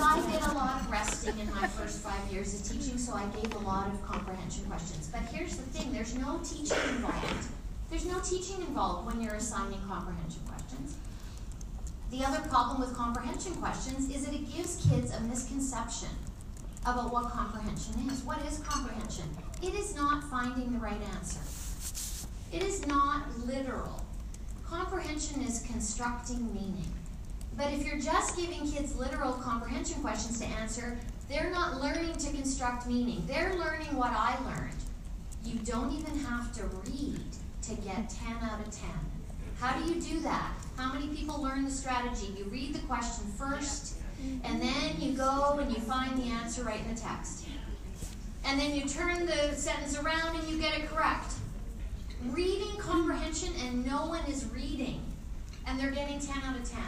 I did a lot of resting in my first five years of teaching, so I gave a lot of comprehension questions. But here's the thing there's no teaching involved. There's no teaching involved when you're assigning comprehension questions. The other problem with comprehension questions is that it gives kids a misconception about what comprehension is. What is comprehension? It is not finding the right answer. It is not literal. Comprehension is constructing meaning. But if you're just giving kids literal comprehension questions to answer, they're not learning to construct meaning. They're learning what I learned. You don't even have to read to get 10 out of 10. How do you do that? How many people learn the strategy? You read the question first, and then you go and you find the answer right in the text. And then you turn the sentence around and you get it correct. Reading comprehension and no one is reading, and they're getting 10 out of 10.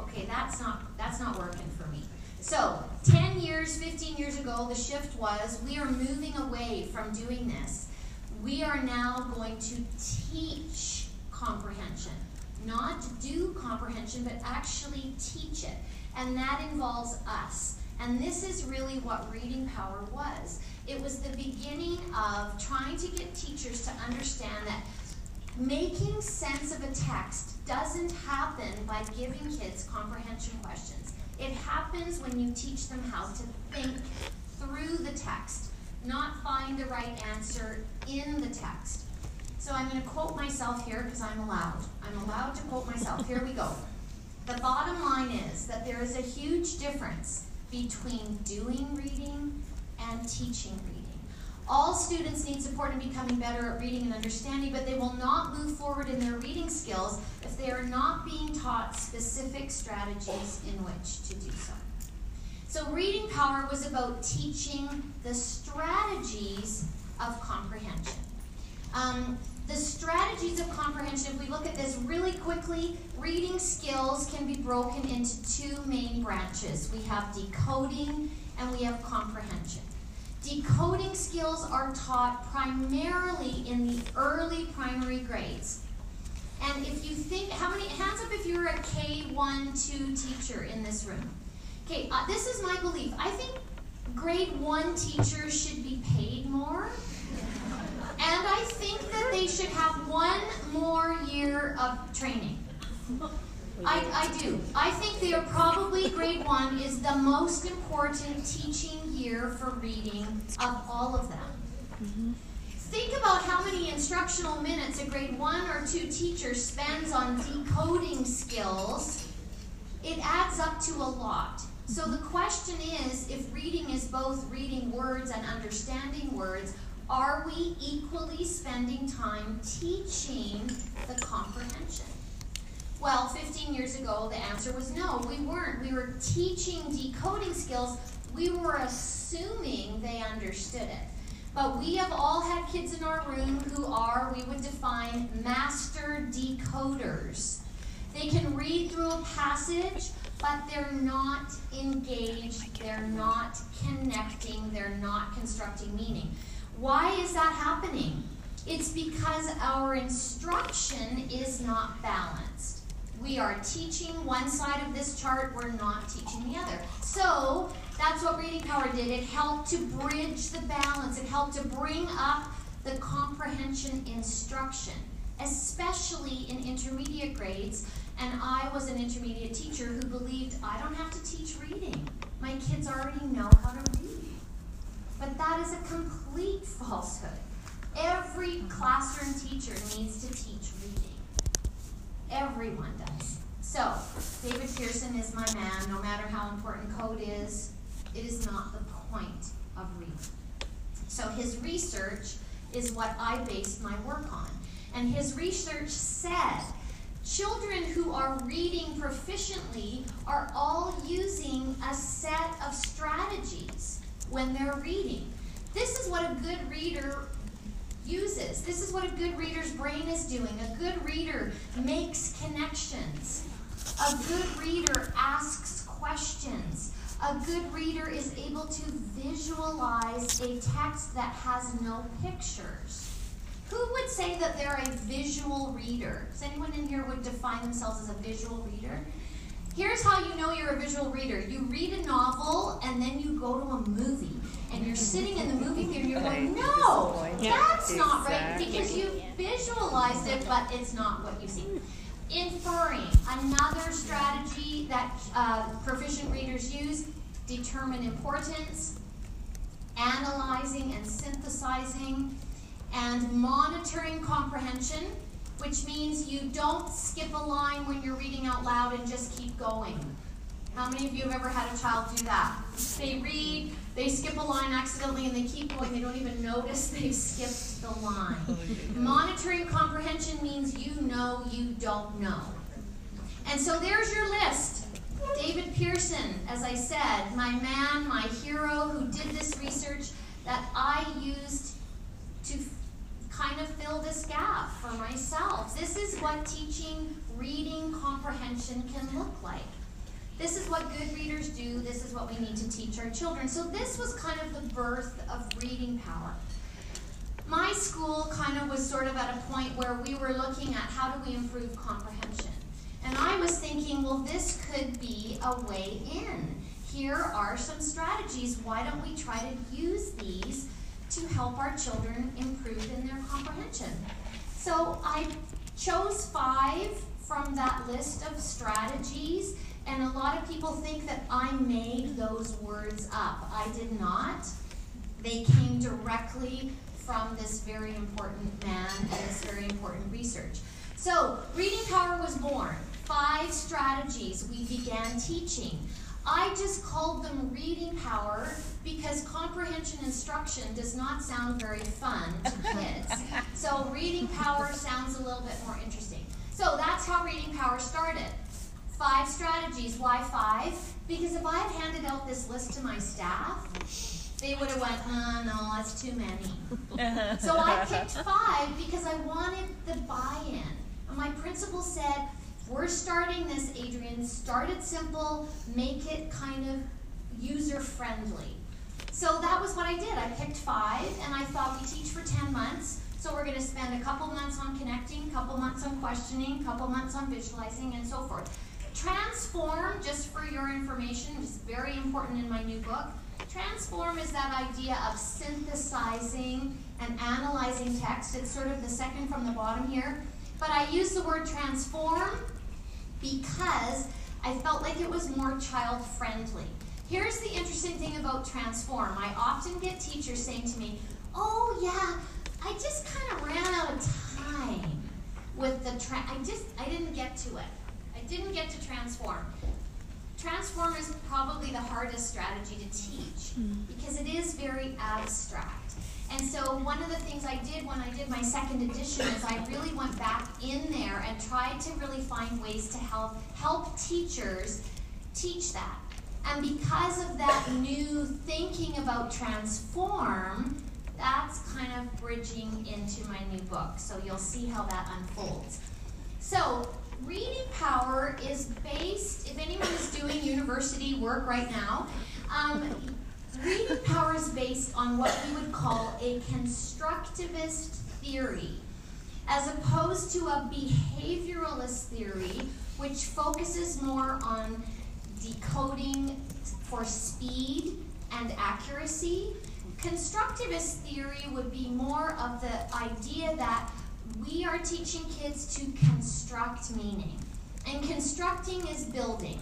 Okay, that's not that's not working for me. So, 10 years, 15 years ago, the shift was we are moving away from doing this. We are now going to teach comprehension. Not do comprehension, but actually teach it. And that involves us. And this is really what reading power was. It was the beginning of trying to get teachers to understand that making sense of a text doesn't happen by giving kids comprehension questions. It happens when you teach them how to think through the text, not find the right answer in the text. So I'm going to quote myself here because I'm allowed. I'm allowed to quote myself. Here we go. The bottom line is that there is a huge difference between doing reading and teaching reading. All students need support in becoming better at reading and understanding, but they will not move forward in their reading skills if they are not being taught specific strategies in which to do so. So, reading power was about teaching the strategies of comprehension. Um, the strategies of comprehension, if we look at this really quickly, reading skills can be broken into two main branches. We have decoding and we have comprehension. Decoding skills are taught primarily in the early primary grades. And if you think, how many, hands up if you're a K1, 2 teacher in this room. Okay, uh, this is my belief. I think grade 1 teachers should be paid more. And I think that they should have one more year of training. I, I do. I think they are probably grade one is the most important teaching year for reading of all of them. Mm-hmm. Think about how many instructional minutes a grade one or two teacher spends on decoding skills. It adds up to a lot. So the question is if reading is both reading words and understanding words, are we equally spending time teaching the comprehension? Well, 15 years ago, the answer was no, we weren't. We were teaching decoding skills. We were assuming they understood it. But we have all had kids in our room who are, we would define, master decoders. They can read through a passage, but they're not engaged, they're not connecting, they're not constructing meaning. Why is that happening? It's because our instruction is not balanced we are teaching one side of this chart, we're not teaching the other. So that's what Reading Power did. It helped to bridge the balance, it helped to bring up the comprehension instruction, especially in intermediate grades. And I was an intermediate teacher who believed I don't have to teach reading. My kids already know how to read. But that is a complete falsehood. Every classroom teacher needs to teach reading. Everyone does. So, David Pearson is my man, no matter how important code is, it is not the point of reading. So, his research is what I based my work on. And his research said children who are reading proficiently are all using a set of strategies when they're reading. This is what a good reader uses. This is what a good reader's brain is doing. A good reader makes connections. A good reader asks questions. A good reader is able to visualize a text that has no pictures. Who would say that they're a visual reader? Does anyone in here would define themselves as a visual reader? Here's how you know you're a visual reader. You read a novel and then you go to a movie. And you're sitting in the movie theater and you're going, no, that's not right because you visualized it, but it's not what you see. Inferring, another strategy that uh, proficient readers use, determine importance, analyzing and synthesizing, and monitoring comprehension, which means you don't skip a line when you're reading out loud and just keep going. How many of you have ever had a child do that? They read, they skip a line accidentally, and they keep going. They don't even notice they've skipped the line. Monitoring comprehension means you know you don't know. And so there's your list. David Pearson, as I said, my man, my hero who did this research that I used to kind of fill this gap for myself. This is what teaching reading comprehension can look like. This is what good readers do. This is what we need to teach our children. So this was kind of the birth of reading power. My school kind of was sort of at a point where we were looking at how do we improve comprehension. And I was thinking, well, this could be a way in. Here are some strategies. Why don't we try to use these to help our children improve in their comprehension? So I chose five from that list of strategies, and a lot of people think that I made those words up. I did not. They came directly from this very important man and this very important research. So, reading power was born. Five strategies we began teaching. I just called them reading power because comprehension instruction does not sound very fun to kids. so reading power sounds a little bit more interesting. So that's how reading power started. Five strategies. Why five? Because if I had handed out this list to my staff, they would have went, oh, no, that's too many. so I picked five because I wanted the buy-in. And my principal said, we're starting this, Adrienne. Start it simple, make it kind of user friendly. So that was what I did. I picked five, and I thought we teach for 10 months. So we're going to spend a couple months on connecting, a couple months on questioning, a couple months on visualizing, and so forth. Transform, just for your information, is very important in my new book. Transform is that idea of synthesizing and analyzing text. It's sort of the second from the bottom here. But I use the word transform because I felt like it was more child friendly. Here's the interesting thing about transform. I often get teachers saying to me, "Oh yeah, I just kind of ran out of time with the tra- I just I didn't get to it. I didn't get to transform." Transform is probably the hardest strategy to teach hmm. because it is very abstract. And so one of the things I did when I did my second edition is I really went back in there and tried to really find ways to help help teachers teach that. And because of that new thinking about transform, that's kind of bridging into my new book. So you'll see how that unfolds. So reading power is based, if anyone is doing university work right now, um, Reading power is based on what we would call a constructivist theory, as opposed to a behavioralist theory, which focuses more on decoding for speed and accuracy. Constructivist theory would be more of the idea that we are teaching kids to construct meaning. And constructing is building.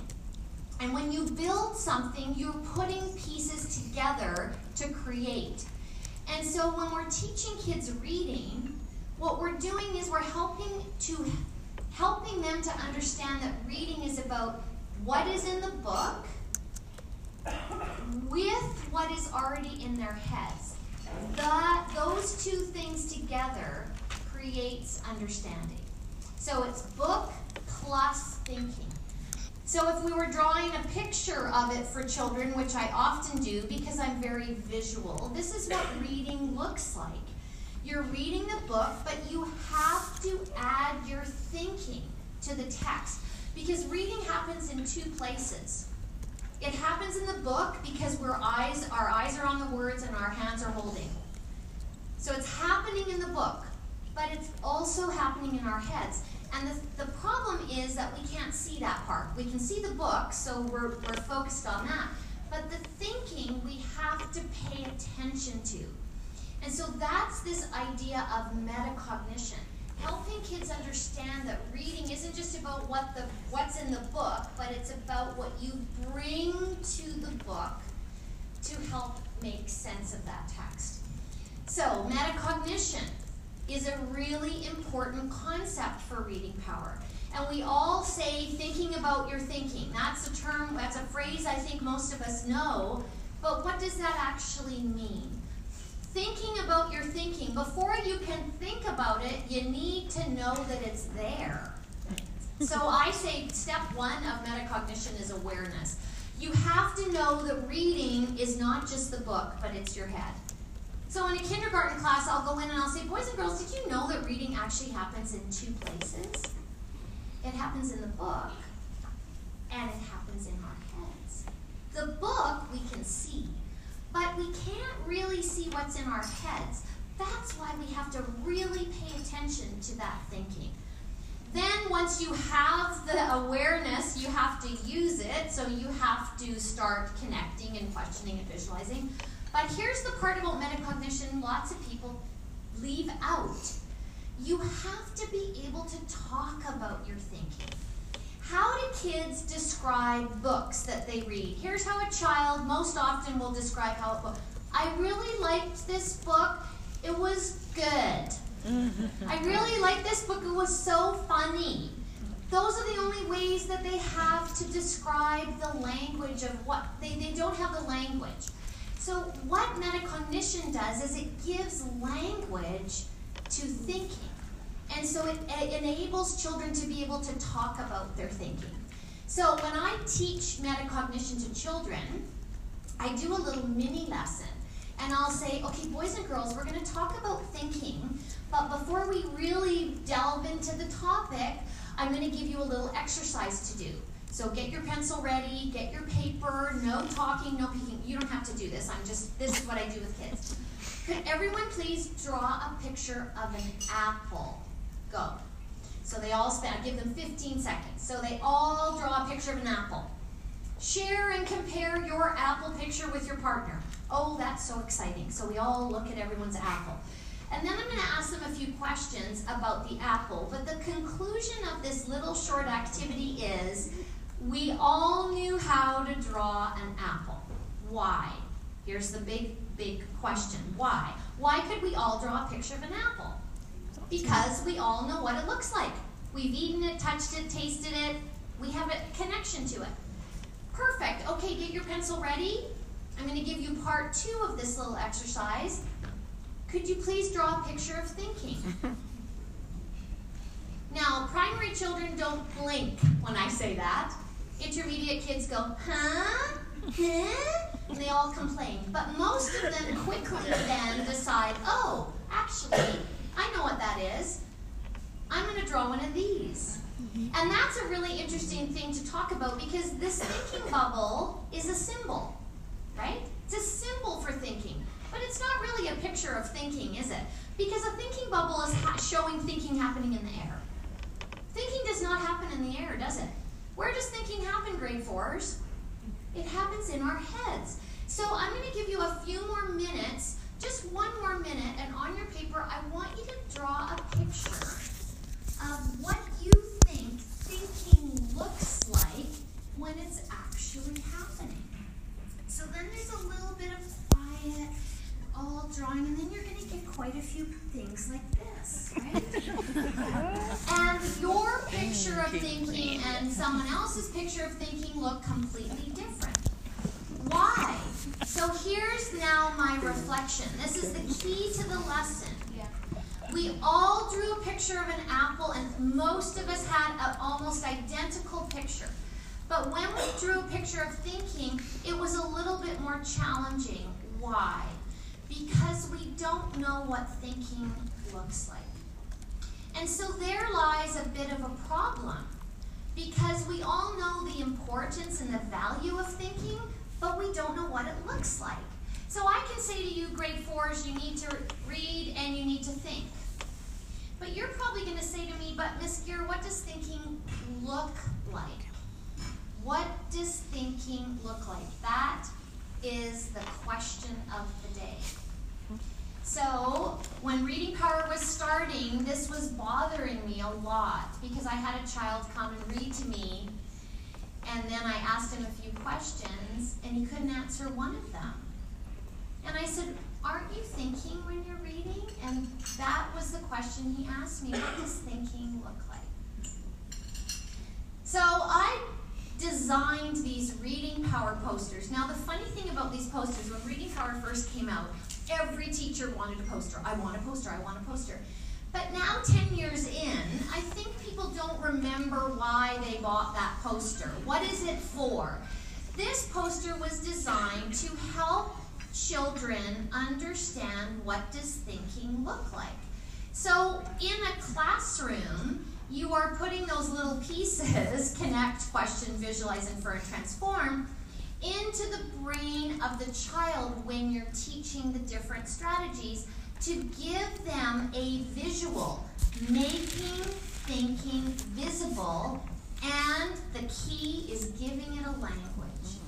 And when you build something, you're putting pieces together to create. And so when we're teaching kids reading, what we're doing is we're helping to helping them to understand that reading is about what is in the book with what is already in their heads. The, those two things together creates understanding. So it's book plus thinking. So if we were drawing a picture of it for children, which I often do because I'm very visual, this is what reading looks like. You're reading the book, but you have to add your thinking to the text because reading happens in two places. It happens in the book because we're eyes, our eyes are on the words and our hands are holding. So it's happening in the book, but it's also happening in our heads. And the, the problem is that we can't see that part. We can see the book, so we're, we're focused on that. But the thinking we have to pay attention to. And so that's this idea of metacognition. Helping kids understand that reading isn't just about what the what's in the book, but it's about what you bring to the book to help make sense of that text. So metacognition, is a really important concept for reading power. And we all say thinking about your thinking. That's a term, that's a phrase I think most of us know. But what does that actually mean? Thinking about your thinking, before you can think about it, you need to know that it's there. So I say step one of metacognition is awareness. You have to know that reading is not just the book, but it's your head. So in a kindergarten class, I'll go in and I'll say, boys and girls, did you know that reading actually happens in two places? It happens in the book, and it happens in our heads. The book we can see, but we can't really see what's in our heads. That's why we have to really pay attention to that thinking. Then, once you have the awareness, you have to use it. So, you have to start connecting and questioning and visualizing. But here's the part about metacognition lots of people leave out. You have to be able to talk about your thinking. How do kids describe books that they read? Here's how a child most often will describe how a book. I really liked this book. It was good. Mm-hmm. I really liked this book. It was so funny. Those are the only ways that they have to describe the language of what they, they don't have the language. So, what metacognition does is it gives language to thinking. And so it, it enables children to be able to talk about their thinking. So, when I teach metacognition to children, I do a little mini lesson. And I'll say, okay, boys and girls, we're going to talk about thinking, but before we really delve into the topic, I'm going to give you a little exercise to do. So get your pencil ready, get your paper, no talking, no peeking. You don't have to do this. I'm just, this is what I do with kids. Could everyone please draw a picture of an apple? Go. So they all spend, I give them 15 seconds. So they all draw a picture of an apple. Share and compare your apple picture with your partner. Oh, that's so exciting. So we all look at everyone's apple. And then I'm going to ask them a few questions about the apple. But the conclusion of this little short activity is we all knew how to draw an apple. Why? Here's the big, big question. Why? Why could we all draw a picture of an apple? Because we all know what it looks like. We've eaten it, touched it, tasted it. We have a connection to it. Perfect. Okay, get your pencil ready. I'm going to give you part two of this little exercise. Could you please draw a picture of thinking? Now, primary children don't blink when I say that. Intermediate kids go, huh? Huh? And they all complain. But most of them quickly then decide, oh, actually, I know what that is. I'm going to draw one of these. Mm-hmm. And that's a really interesting thing to talk about because this thinking bubble is a symbol, right? It's a symbol for thinking. But it's not really a picture of thinking, is it? Because a thinking bubble is showing thinking happening in the air. Thinking does not happen in the air, does it? Where does thinking happen, grade fours? It happens in our heads. So I'm going to give you a few more minutes, just one more minute, and on your paper, I want you to draw a picture of what you think thinking looks like when it's actually happening. So then there's a little bit of quiet, all drawing, and then you're going to get quite a few things like this, right? and your picture of thinking and someone else's picture of thinking look completely different. Why? So here's now my reflection. This is the key to the lesson. We all drew a picture of an apple, and most of us had an almost identical picture. But when we drew a picture of thinking, it was a little bit more challenging. Why? Because we don't know what thinking looks like. And so there lies a bit of a problem. Because we all know the importance and the value of thinking, but we don't know what it looks like. So I can say to you, grade fours, you need to read and you need to think. But you're probably going to say to me, but Miss Gear, what does thinking look like? What does thinking look like? That is the question of the day. So, when Reading Power was starting, this was bothering me a lot because I had a child come and read to me, and then I asked him a few questions, and he couldn't answer one of them. And I said, Aren't you thinking when you're reading? And that was the question he asked me What does thinking look like? So, I designed these Reading Power posters. Now, the funny thing about these posters, when Reading Power first came out, every teacher wanted a poster. I want a poster, I want a poster. But now, 10 years in, I think people don't remember why they bought that poster. What is it for? This poster was designed to help children understand what does thinking look like. So, in a classroom, you are putting those little pieces connect, question, visualize, infer, and transform into the brain of the child when you're teaching the different strategies to give them a visual, making thinking visible, and the key is giving it a language.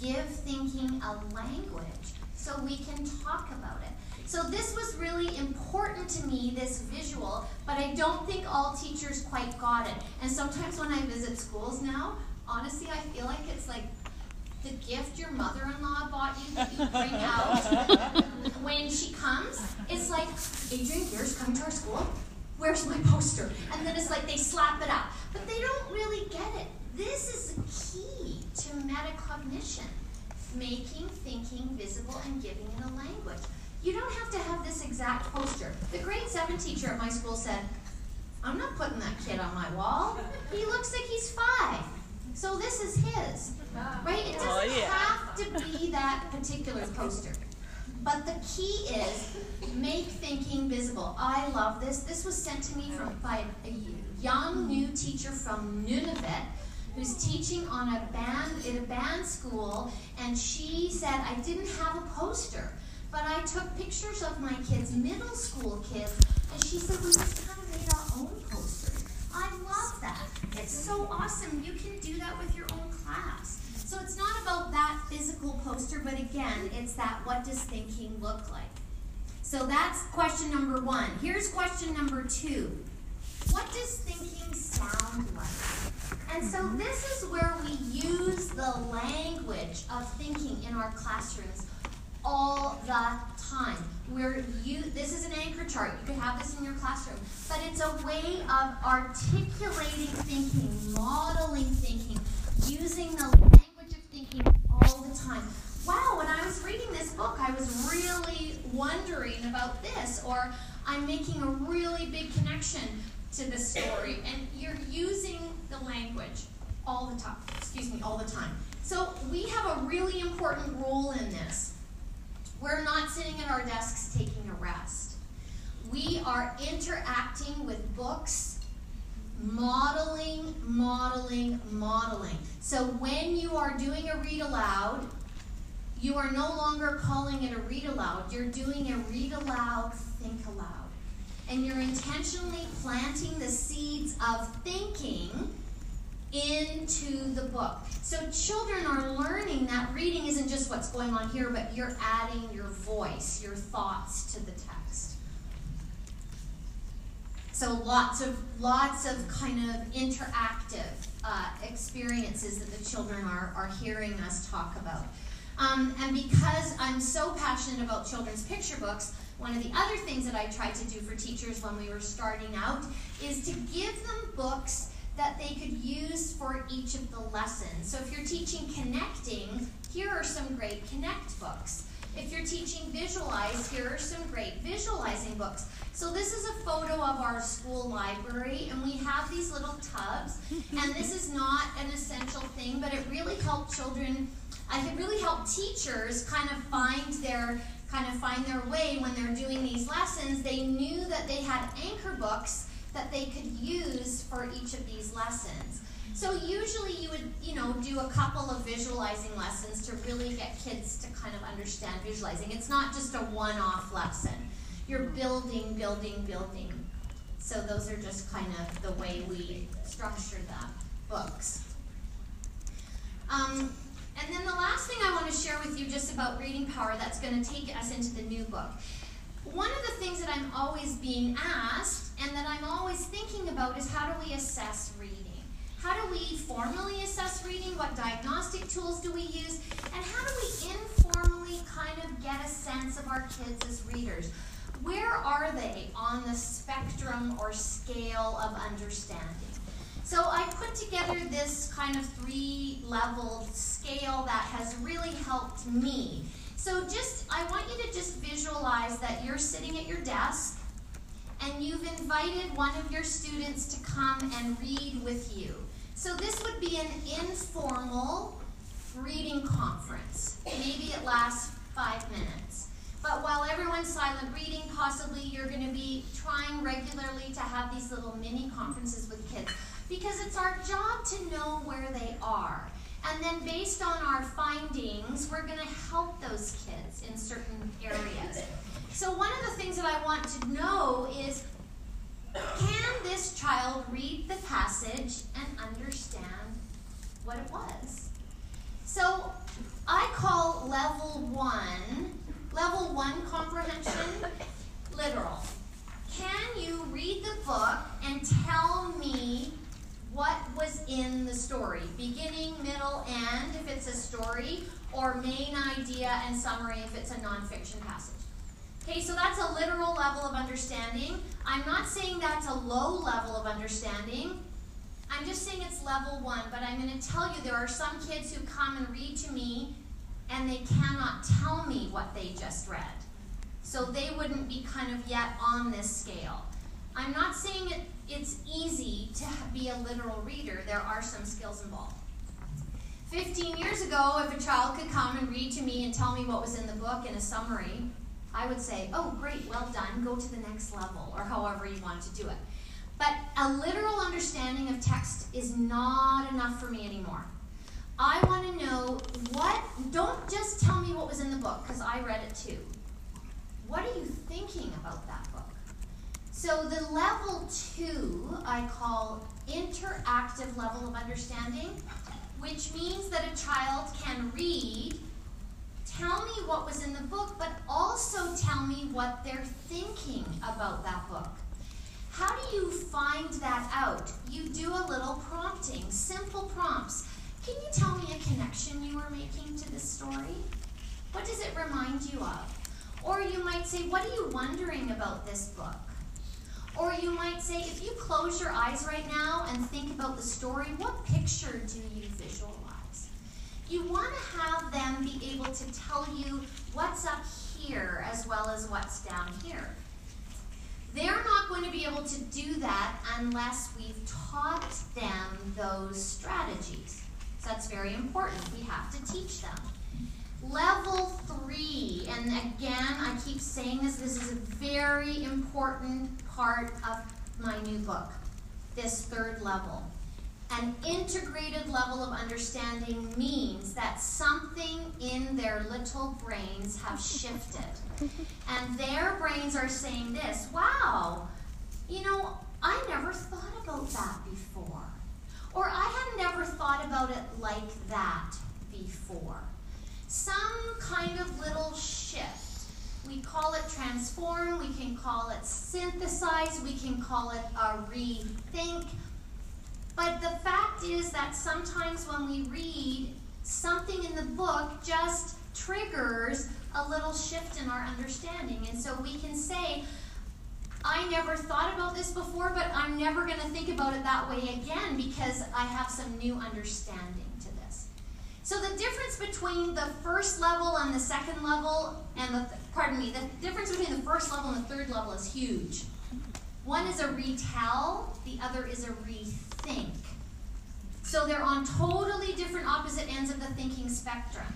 Give thinking a language so we can talk about it. So this was really important to me, this visual, but I don't think all teachers quite got it. And sometimes when I visit schools now, honestly, I feel like it's like the gift your mother-in-law bought you that you bring out when she comes. It's like, Adrienne, Gear's coming to our school. Where's my poster? And then it's like they slap it up. But they don't really get it. This is the key to metacognition. Making thinking visible and giving it a language. You don't have to have this exact poster. The grade 7 teacher at my school said, I'm not putting that kid on my wall. He looks like he's five. So this is his. Right? It oh, doesn't oh, yeah. have to be that particular poster. But the key is make thinking visible. I love this. This was sent to me from by a young new teacher from Nunavut who's teaching on a band in a band school and she said I didn't have a poster but I took pictures of my kids, middle school kids, and she said we just kind of made our own posters. I love that. It's so awesome. You can do that with your own class. So it's not about that physical poster, but again, it's that what does thinking look like? So that's question number one. Here's question number two. What does thinking sound like? And so mm-hmm. this is where we use the language of thinking in our classrooms all the time. Where you this is an anchor chart. You could have this in your classroom, but it's a way of articulating thinking, modeling thinking, using the language of thinking all the time. Wow, when I was reading this book, I was really wondering about this, or I'm making a really big connection to the story, and you're using the language all the time. Excuse me, all the time. So we have a really important role in this. We're not sitting at our desks taking a rest. We are interacting with books, modeling, modeling, modeling. So when you are doing a read aloud, you are no longer calling it a read aloud. You're doing a read aloud, think aloud. And you're intentionally planting the seeds of thinking into the book. So children are learning that reading isn't just what's going on here, but you're adding your voice, your thoughts to the text. So lots of lots of kind of interactive uh, experiences that the children are, are hearing us talk about. Um, and because I'm so passionate about children's picture books, one of the other things that I tried to do for teachers when we were starting out is to give them books that they could use for each of the lessons. So if you're teaching connecting, here are some great connect books. If you're teaching visualize, here are some great visualizing books. So this is a photo of our school library, and we have these little tubs. And this is not an essential thing, but it really helped children, uh, it really helped teachers kind of find their kind of find their way when they're doing these lessons. They knew that they had anchor books that they could use for each of these lessons. So usually you would, you know, do a couple of visualizing lessons to really get kids to kind of understand visualizing. It's not just a one-off lesson. You're building, building, building. So those are just kind of the way we structure the books. Um, and then the last thing I want to share with you just about reading power that's going to take us into the new book one of the things that I'm always being asked and that I'm always thinking about is how do we assess reading? How do we formally assess reading? What diagnostic tools do we use? And how do we informally kind of get a sense of our kids as readers? Where are they on the spectrum or scale of understanding? So I put together this kind of three level scale that has really helped me. So just, I want you to just visualize that you're sitting at your desk and you've invited one of your students to come and read with you. So this would be an informal reading conference. Maybe it lasts five minutes. But while everyone's silent reading, possibly you're going to be trying regularly to have these little mini conferences with kids because it's our job to know where they are. And then based on our findings, we're going to help those kids in certain areas. So one of the things that I want to know is, can this child read the passage and understand what it was? So I call level one, level one comprehension, literal. Can you read the book and tell me what was in the story, beginning, middle, end if it's a story, or main idea and summary if it's a nonfiction passage. Okay, so that's a literal level of understanding. I'm not saying that's a low level of understanding. I'm just saying it's level one, but I'm going to tell you there are some kids who come and read to me and they cannot tell me what they just read. So they wouldn't be kind of yet on this scale. I'm not saying it, it's easy to be a literal reader. There are some skills involved. 15 years ago, if a child could come and read to me and tell me what was in the book in a summary, I would say, oh, great, well done, go to the next level, or however you want to do it. But a literal understanding of text is not enough for me anymore. I want to know what, don't just tell me what was in the book, because I read it too. What are you thinking about that book? So the level two I call interactive level of understanding, which means that a child can read, tell me what was in the book, but also tell me what they're thinking about that book. How do you find that out? You do a little prompting, simple prompts. Can you tell me a connection you were making to this story? What does it remind you of? Or you might say, what are you wondering about this book? Or you might say, if you close your eyes right now and think about the story, what picture do you visualize? You want to have them be able to tell you what's up here as well as what's down here. They're not going to be able to do that unless we've taught them those strategies. So that's very important. We have to teach them. Level three, and again, I keep saying this, this is a very important part of my new book, this third level. An integrated level of understanding means that something in their little brains have shifted. And their brains are saying this wow, you know, I never thought about that before. Or I had never thought about it like that before some kind of little shift. We call it transform, we can call it synthesize, we can call it a rethink. But the fact is that sometimes when we read, something in the book just triggers a little shift in our understanding. And so we can say, I never thought about this before, but I'm never going to think about it that way again because I have some new understanding. To this. So the difference between the first level and the second level, and the, pardon me, the difference between the first level and the third level is huge. One is a retell, the other is a rethink. So they're on totally different opposite ends of the thinking spectrum.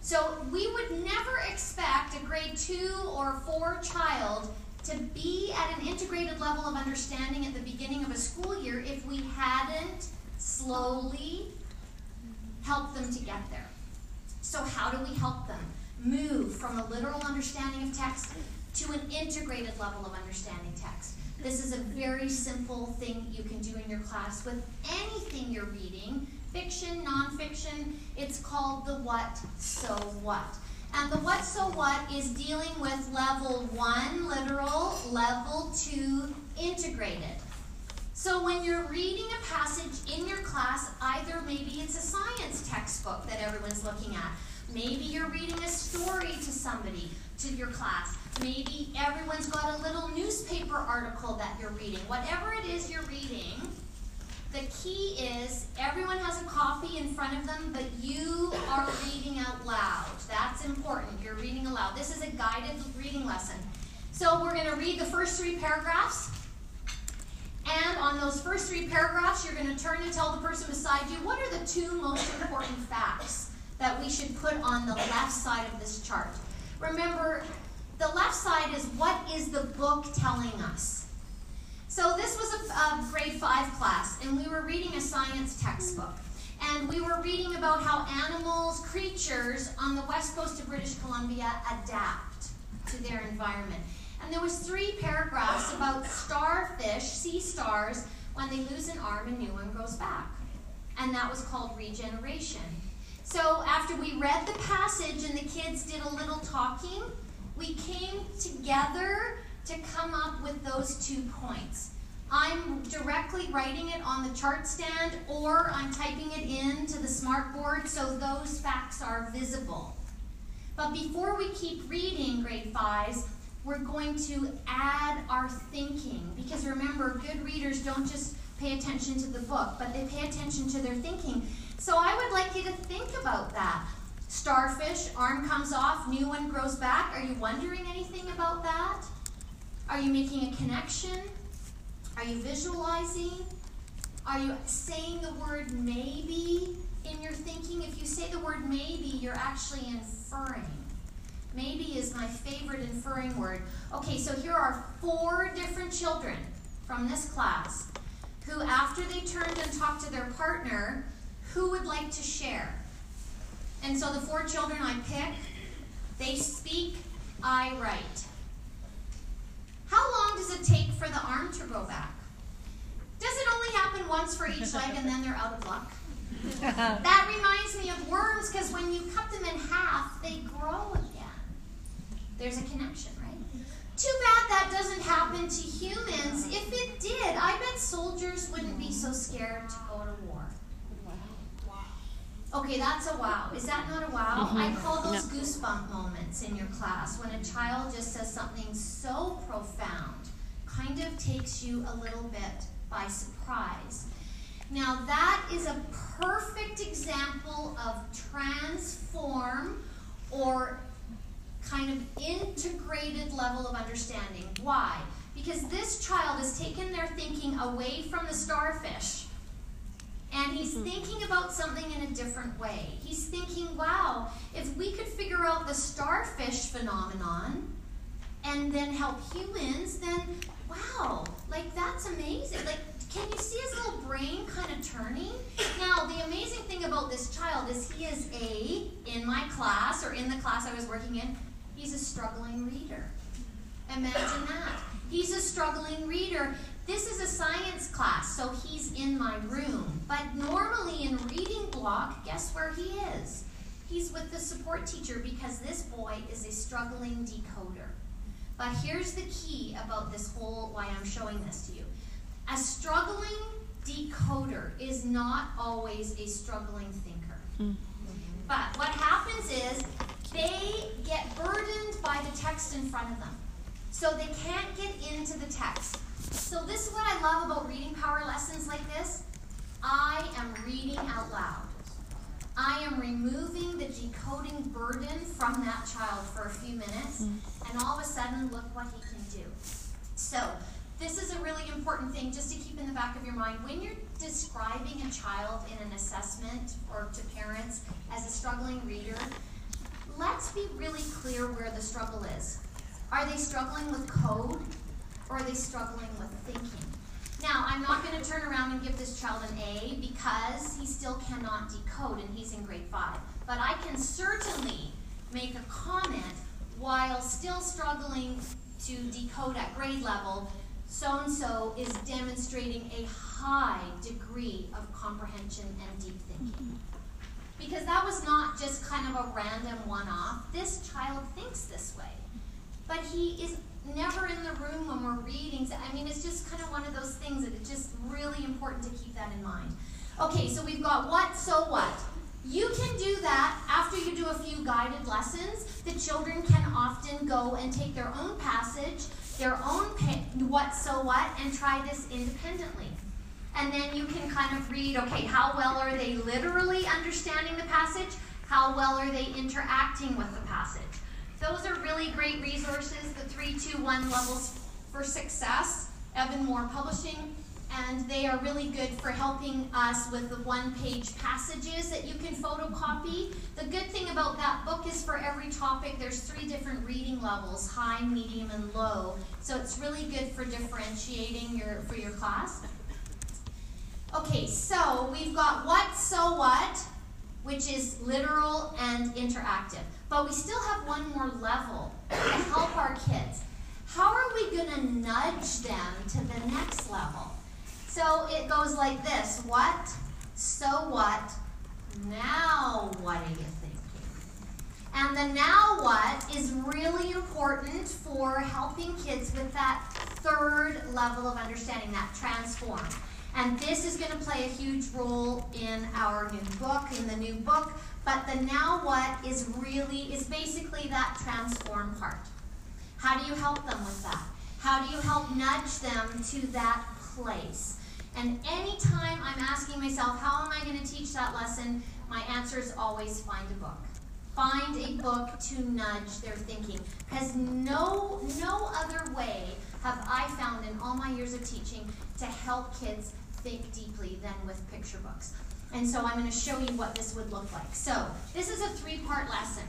So we would never expect a grade two or four child to be at an integrated level of understanding at the beginning of a school year if we hadn't slowly helped them to get there. So, how do we help them move from a literal understanding of text to an integrated level of understanding text? This is a very simple thing you can do in your class with anything you're reading fiction, nonfiction. It's called the what, so what. And the what so what is dealing with level one, literal, level two, integrated. So when you're reading a passage in your class, either maybe it's a science textbook that everyone's looking at, maybe you're reading a story to somebody, to your class, maybe everyone's got a little newspaper article that you're reading. Whatever it is you're reading, the key is everyone has a copy in front of them, but you are reading out loud. That's important. You're reading aloud. This is a guided reading lesson. So we're going to read the first three paragraphs. And on those first three paragraphs, you're going to turn and tell the person beside you what are the two most important facts that we should put on the left side of this chart. Remember, the left side is what is the book telling us? So this was a, a grade 5 class, and we were reading a science textbook. And we were reading about how animals, creatures on the west coast of British Columbia adapt to their environment. And there was three paragraphs about starfish, sea stars, when they lose an arm, a new one grows back. And that was called regeneration. So after we read the passage and the kids did a little talking, we came together to come up with those two points. I'm directly writing it on the chart stand or I'm typing it into the smartboard so those facts are visible. But before we keep reading grade fives, we're going to add our thinking. Because remember, good readers don't just pay attention to the book, but they pay attention to their thinking. So I would like you to think about that. Starfish, arm comes off, new one grows back. Are you wondering anything about that? Are you making a connection? Are you visualizing? Are you saying the word maybe in your thinking? If you say the word maybe, you're actually inferring. Maybe is my favorite inferring word. Okay, so here are four different children from this class who, after they turned and talked to their partner, who would like to share? And so the four children I pick, they speak, I write. How long does it take for the arm to grow back? Does it only happen once for each leg and then they're out of luck? that reminds me of worms because when you cut them in half, they grow again. There's a connection, right? Too bad that doesn't happen to humans. If it did, I bet soldiers wouldn't be so scared to go to war. Okay, that's a wow. Is that not a wow? Mm-hmm. I call those no. goosebump moments in your class when a child just says something so profound, kind of takes you a little bit by surprise. Now, that is a perfect example of transform or kind of integrated level of understanding. Why? Because this child has taken their thinking away from the starfish and he's mm-hmm. thinking about something in a different way. He's thinking, wow, if we could figure out the starfish phenomenon and then help humans, then wow, like that's amazing. Like, can you see his little brain kind of turning? Now, the amazing thing about this child is he is a, in my class or in the class I was working in, he's a struggling reader. Imagine that. He's a struggling reader. This is a science class, so he's in my room. But normally in reading block, guess where he is? He's with the support teacher because this boy is a struggling decoder. But here's the key about this whole why I'm showing this to you. A struggling decoder is not always a struggling thinker. Mm. But what happens is they get burdened by the text in front of them. So they can't get into the text. So this is what I love about reading power lessons like this. I am reading out loud. I am removing the decoding burden from that child for a few minutes, mm. and all of a sudden, look what he can do. So, this is a really important thing just to keep in the back of your mind. When you're describing a child in an assessment or to parents as a struggling reader, let's be really clear where the struggle is. Are they struggling with code? Or are they struggling with thinking? Now, I'm not going to turn around and give this child an A because he still cannot decode and he's in grade 5. But I can certainly make a comment while still struggling to decode at grade level, so-and-so is demonstrating a high degree of comprehension and deep thinking. because that was not just kind of a random one off. This child thinks this way. But he is never in the room when we're reading. I mean, it's just kind of one of those things that it's just really important to keep that in mind. Okay, so we've got what, so what. You can do that after you do a few guided lessons. The children can often go and take their own passage, their own what, so what, and try this independently. And then you can kind of read, okay, how well are they literally understanding the passage? How well are they interacting with the passage? Those are really great resources, the 321 Levels for Success, Evan-Moor Publishing, and they are really good for helping us with the one-page passages that you can photocopy. The good thing about that book is for every topic, there's three different reading levels, high, medium, and low. So it's really good for differentiating your for your class. Okay, so we've got what, so what, which is literal and interactive. But we still have one more level to help our kids. How are we going to nudge them to the next level? So it goes like this. What, so what, now what are you thinking? And the now what is really important for helping kids with that third level of understanding, that transform. And this is going to play a huge role in our new book, in the new book. But the now what is really, is basically that transform part. How do you help them with that? How do you help nudge them to that place? And anytime I'm asking myself, how am I going to teach that lesson? My answer is always find a book. Find a book to nudge their thinking. Because no, no other way have I found in all my years of teaching to help kids think deeply than with picture books. And so I'm going to show you what this would look like. So this is a three-part lesson.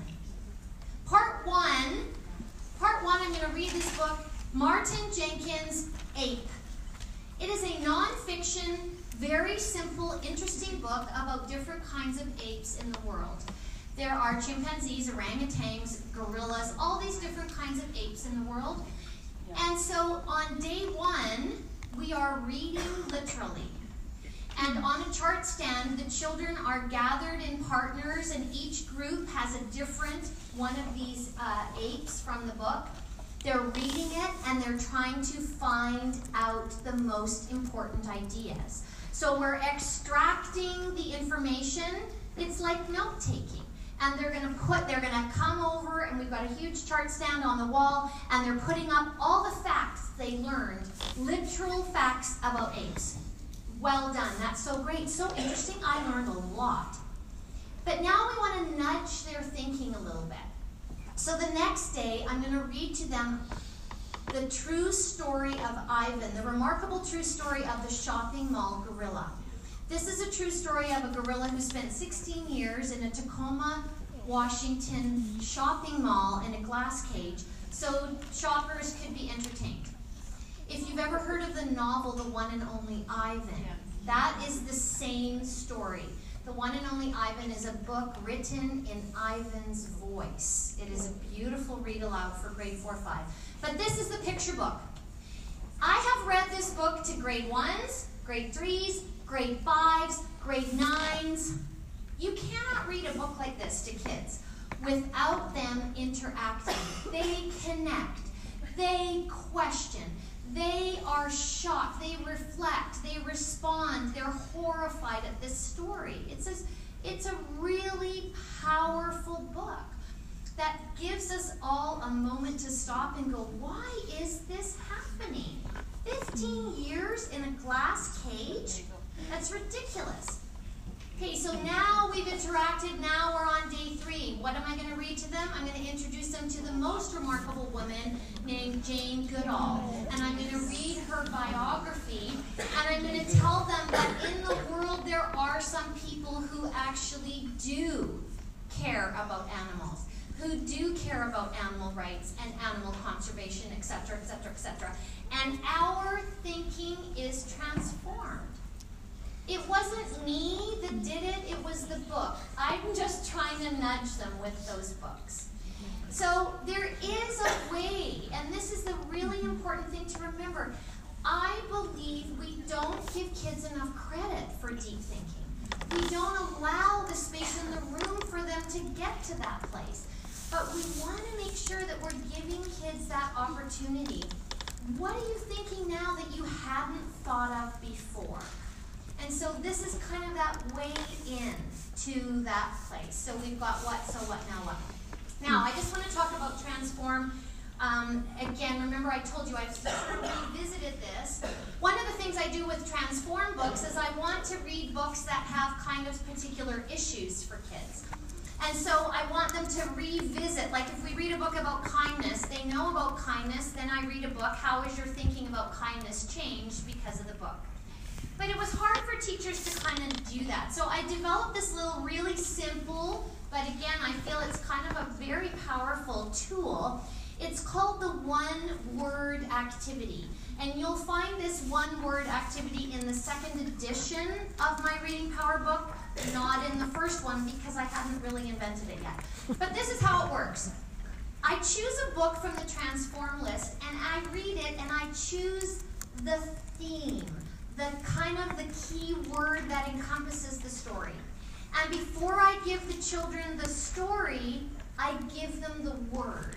Part one, part one, I'm going to read this book, Martin Jenkins' Ape. It is a nonfiction, very simple, interesting book about different kinds of apes in the world. There are chimpanzees, orangutans, gorillas, all these different kinds of apes in the world. And so on day one, we are reading literally. And on a chart stand, the children are gathered in partners, and each group has a different one of these uh, apes from the book. They're reading it and they're trying to find out the most important ideas. So we're extracting the information. It's like note taking. And they're going to put, they're going to come over, and we've got a huge chart stand on the wall, and they're putting up all the facts they learned, literal facts about apes. Well done. That's so great. So interesting. I learned a lot. But now we want to nudge their thinking a little bit. So the next day, I'm going to read to them the true story of Ivan, the remarkable true story of the shopping mall gorilla. This is a true story of a gorilla who spent 16 years in a Tacoma, Washington shopping mall in a glass cage so shoppers could be entertained. If you've ever heard of the novel The One and Only Ivan, that is the same story. The One and Only Ivan is a book written in Ivan's voice. It is a beautiful read aloud for grade 4 5. But this is the picture book. I have read this book to grade 1s, grade 3s, grade 5s, grade 9s. You cannot read a book like this to kids without them interacting. They connect, they question, they are shocked, they reflect, they respond, they're horrified at this story. It's a, it's a really powerful book that gives us all a moment to stop and go, why is this happening? 15 years in a glass cage? That's ridiculous. Okay, so now we've interacted. Now we're on day three. What am I going to read to them? I'm going to introduce them to the most remarkable woman named Jane Goodall. And I'm going to read her biography. And I'm going to tell them that in the world there are some people who actually do care about animals, who do care about animal rights and animal conservation, etc., etc., etc. And our thinking is transformed. It wasn't me that did it, it was the book. I'm just trying to nudge them with those books. So there is a way, and this is the really important thing to remember. I believe we don't give kids enough credit for deep thinking. We don't allow the space in the room for them to get to that place. But we want to make sure that we're giving kids that opportunity. What are you thinking now that you hadn't thought of before? And so this is kind of that way in to that place. So we've got what, so what, now what. Now, I just want to talk about transform. Um, again, remember I told you I've sort of revisited this. One of the things I do with transform books is I want to read books that have kind of particular issues for kids. And so I want them to revisit, like if we read a book about kindness, they know about kindness, then I read a book, how is your thinking about kindness changed because of the book? But it was hard for teachers to kind of do that. So I developed this little really simple, but again, I feel it's kind of a very powerful tool. It's called the one word activity. And you'll find this one word activity in the second edition of my Reading Power book, not in the first one because I hadn't really invented it yet. But this is how it works. I choose a book from the transform list and I read it and I choose the theme the kind of the key word that encompasses the story. And before I give the children the story, I give them the word.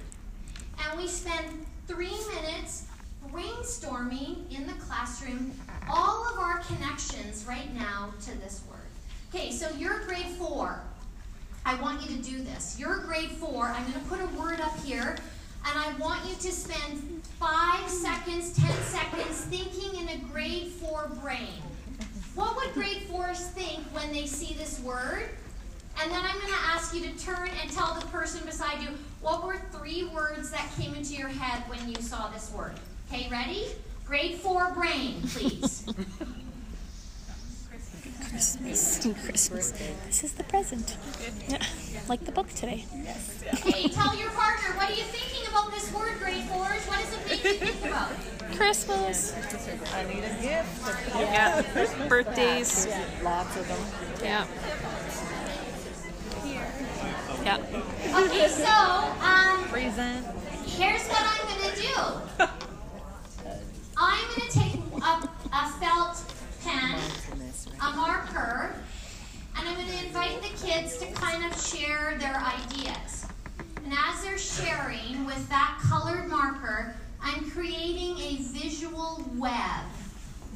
And we spend three minutes brainstorming in the classroom all of our connections right now to this word. Okay, so you're grade four. I want you to do this. You're grade four. I'm going to put a word up here and I want you to spend five seconds, ten seconds thinking in a grade four brain. What would grade fours think when they see this word? And then I'm going to ask you to turn and tell the person beside you what were three words that came into your head when you saw this word. Okay, ready? Grade four brain, please. Christmas. Christmas. This is the present. Yeah. Like the book today. Okay, tell your partner, what are you thinking about this word, grade fours? What does it make you think about? Christmas. I need a gift. Yeah. Birthdays. Lots of them. Yeah. Yeah. Okay, so um, Present. here's what I'm going to do. I'm going to take a, a felt pen, a marker, and I'm going to invite the kids to kind of share their ideas. And as they're sharing with that colored marker, I'm creating a visual web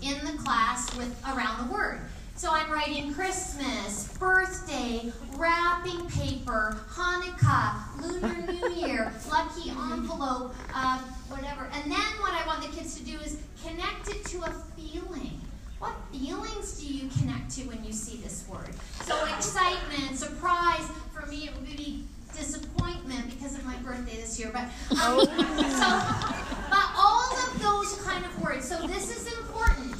in the class with around the word. So I'm writing Christmas, birthday, wrapping paper, Hanukkah, Lunar New Year, lucky envelope, uh, whatever. And then what I want the kids to do is connect it to a feeling. What feelings do you connect to when you see this word? So excitement, surprise. For me, it would be disappointment because of my birthday this year. But um, so, but all of those kind of words. So this is important.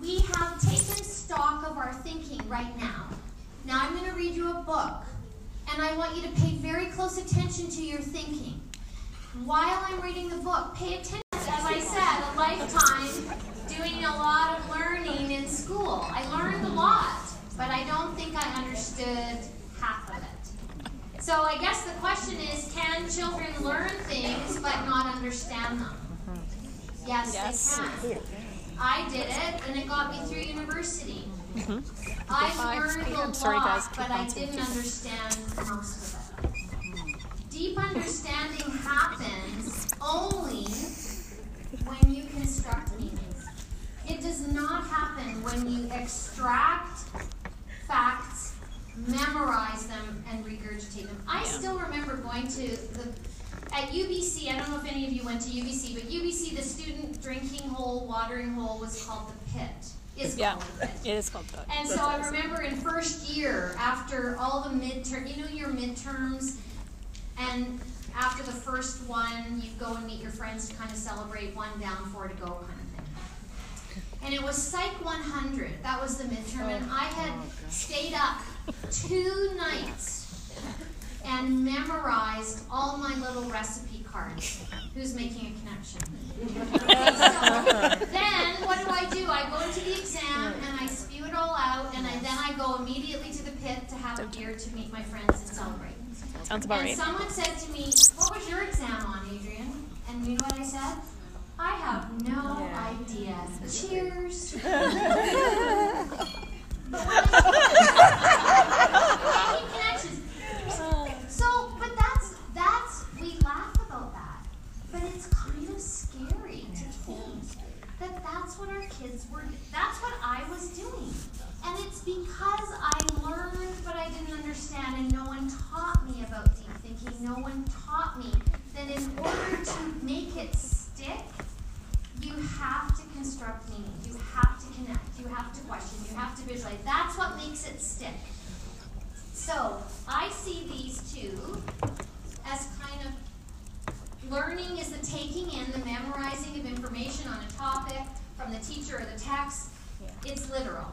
We have taken stock of our thinking right now. Now I'm going to read you a book, and I want you to pay very close attention to your thinking. While I'm reading the book, pay attention. As I said, a lifetime doing a lot of learning in school. I learned a lot, but I don't think I understood half of it. So I guess the question is, can children learn things but not understand them? Yes, Yes. they can. I did it, and it got me through university. Mhm. I learned a p.m. Sorry, guys. lot, but I didn't understand most of it. Deep understanding happens only when you construct. It does not happen when you extract facts, memorize them, and regurgitate them. I still remember going to the at UBC. I don't know if any of you went to UBC, but UBC, the student drinking hole, watering hole, was called the pit. Is Yeah. called the pit. It is called that. And so I remember in first year, after all the midterm, you know your midterms, and after the first one, you go and meet your friends to kind of celebrate one down, four to go kind. And it was Psych 100. That was the midterm, and oh, I had oh, stayed up two nights and memorized all my little recipe cards. Who's making a connection? Okay, so then what do I do? I go into the exam and I spew it all out, and I, then I go immediately to the pit to have a beer to meet my friends and celebrate. Sounds about and right. someone said to me, "What was your exam on, Adrienne?" And you know what I said? I have no yeah. ideas. Cheers. so, but that's that's we laugh about that, but it's kind of scary to think that that's what our kids were. That's what I was doing, and it's because I learned what I didn't understand, and no one taught me about deep thinking. No one taught me that in order to make it stick you have to construct meaning. You have to connect. You have to question. You have to visualize. That's what makes it stick. So I see these two as kind of learning is the taking in, the memorizing of information on a topic from the teacher or the text. It's literal.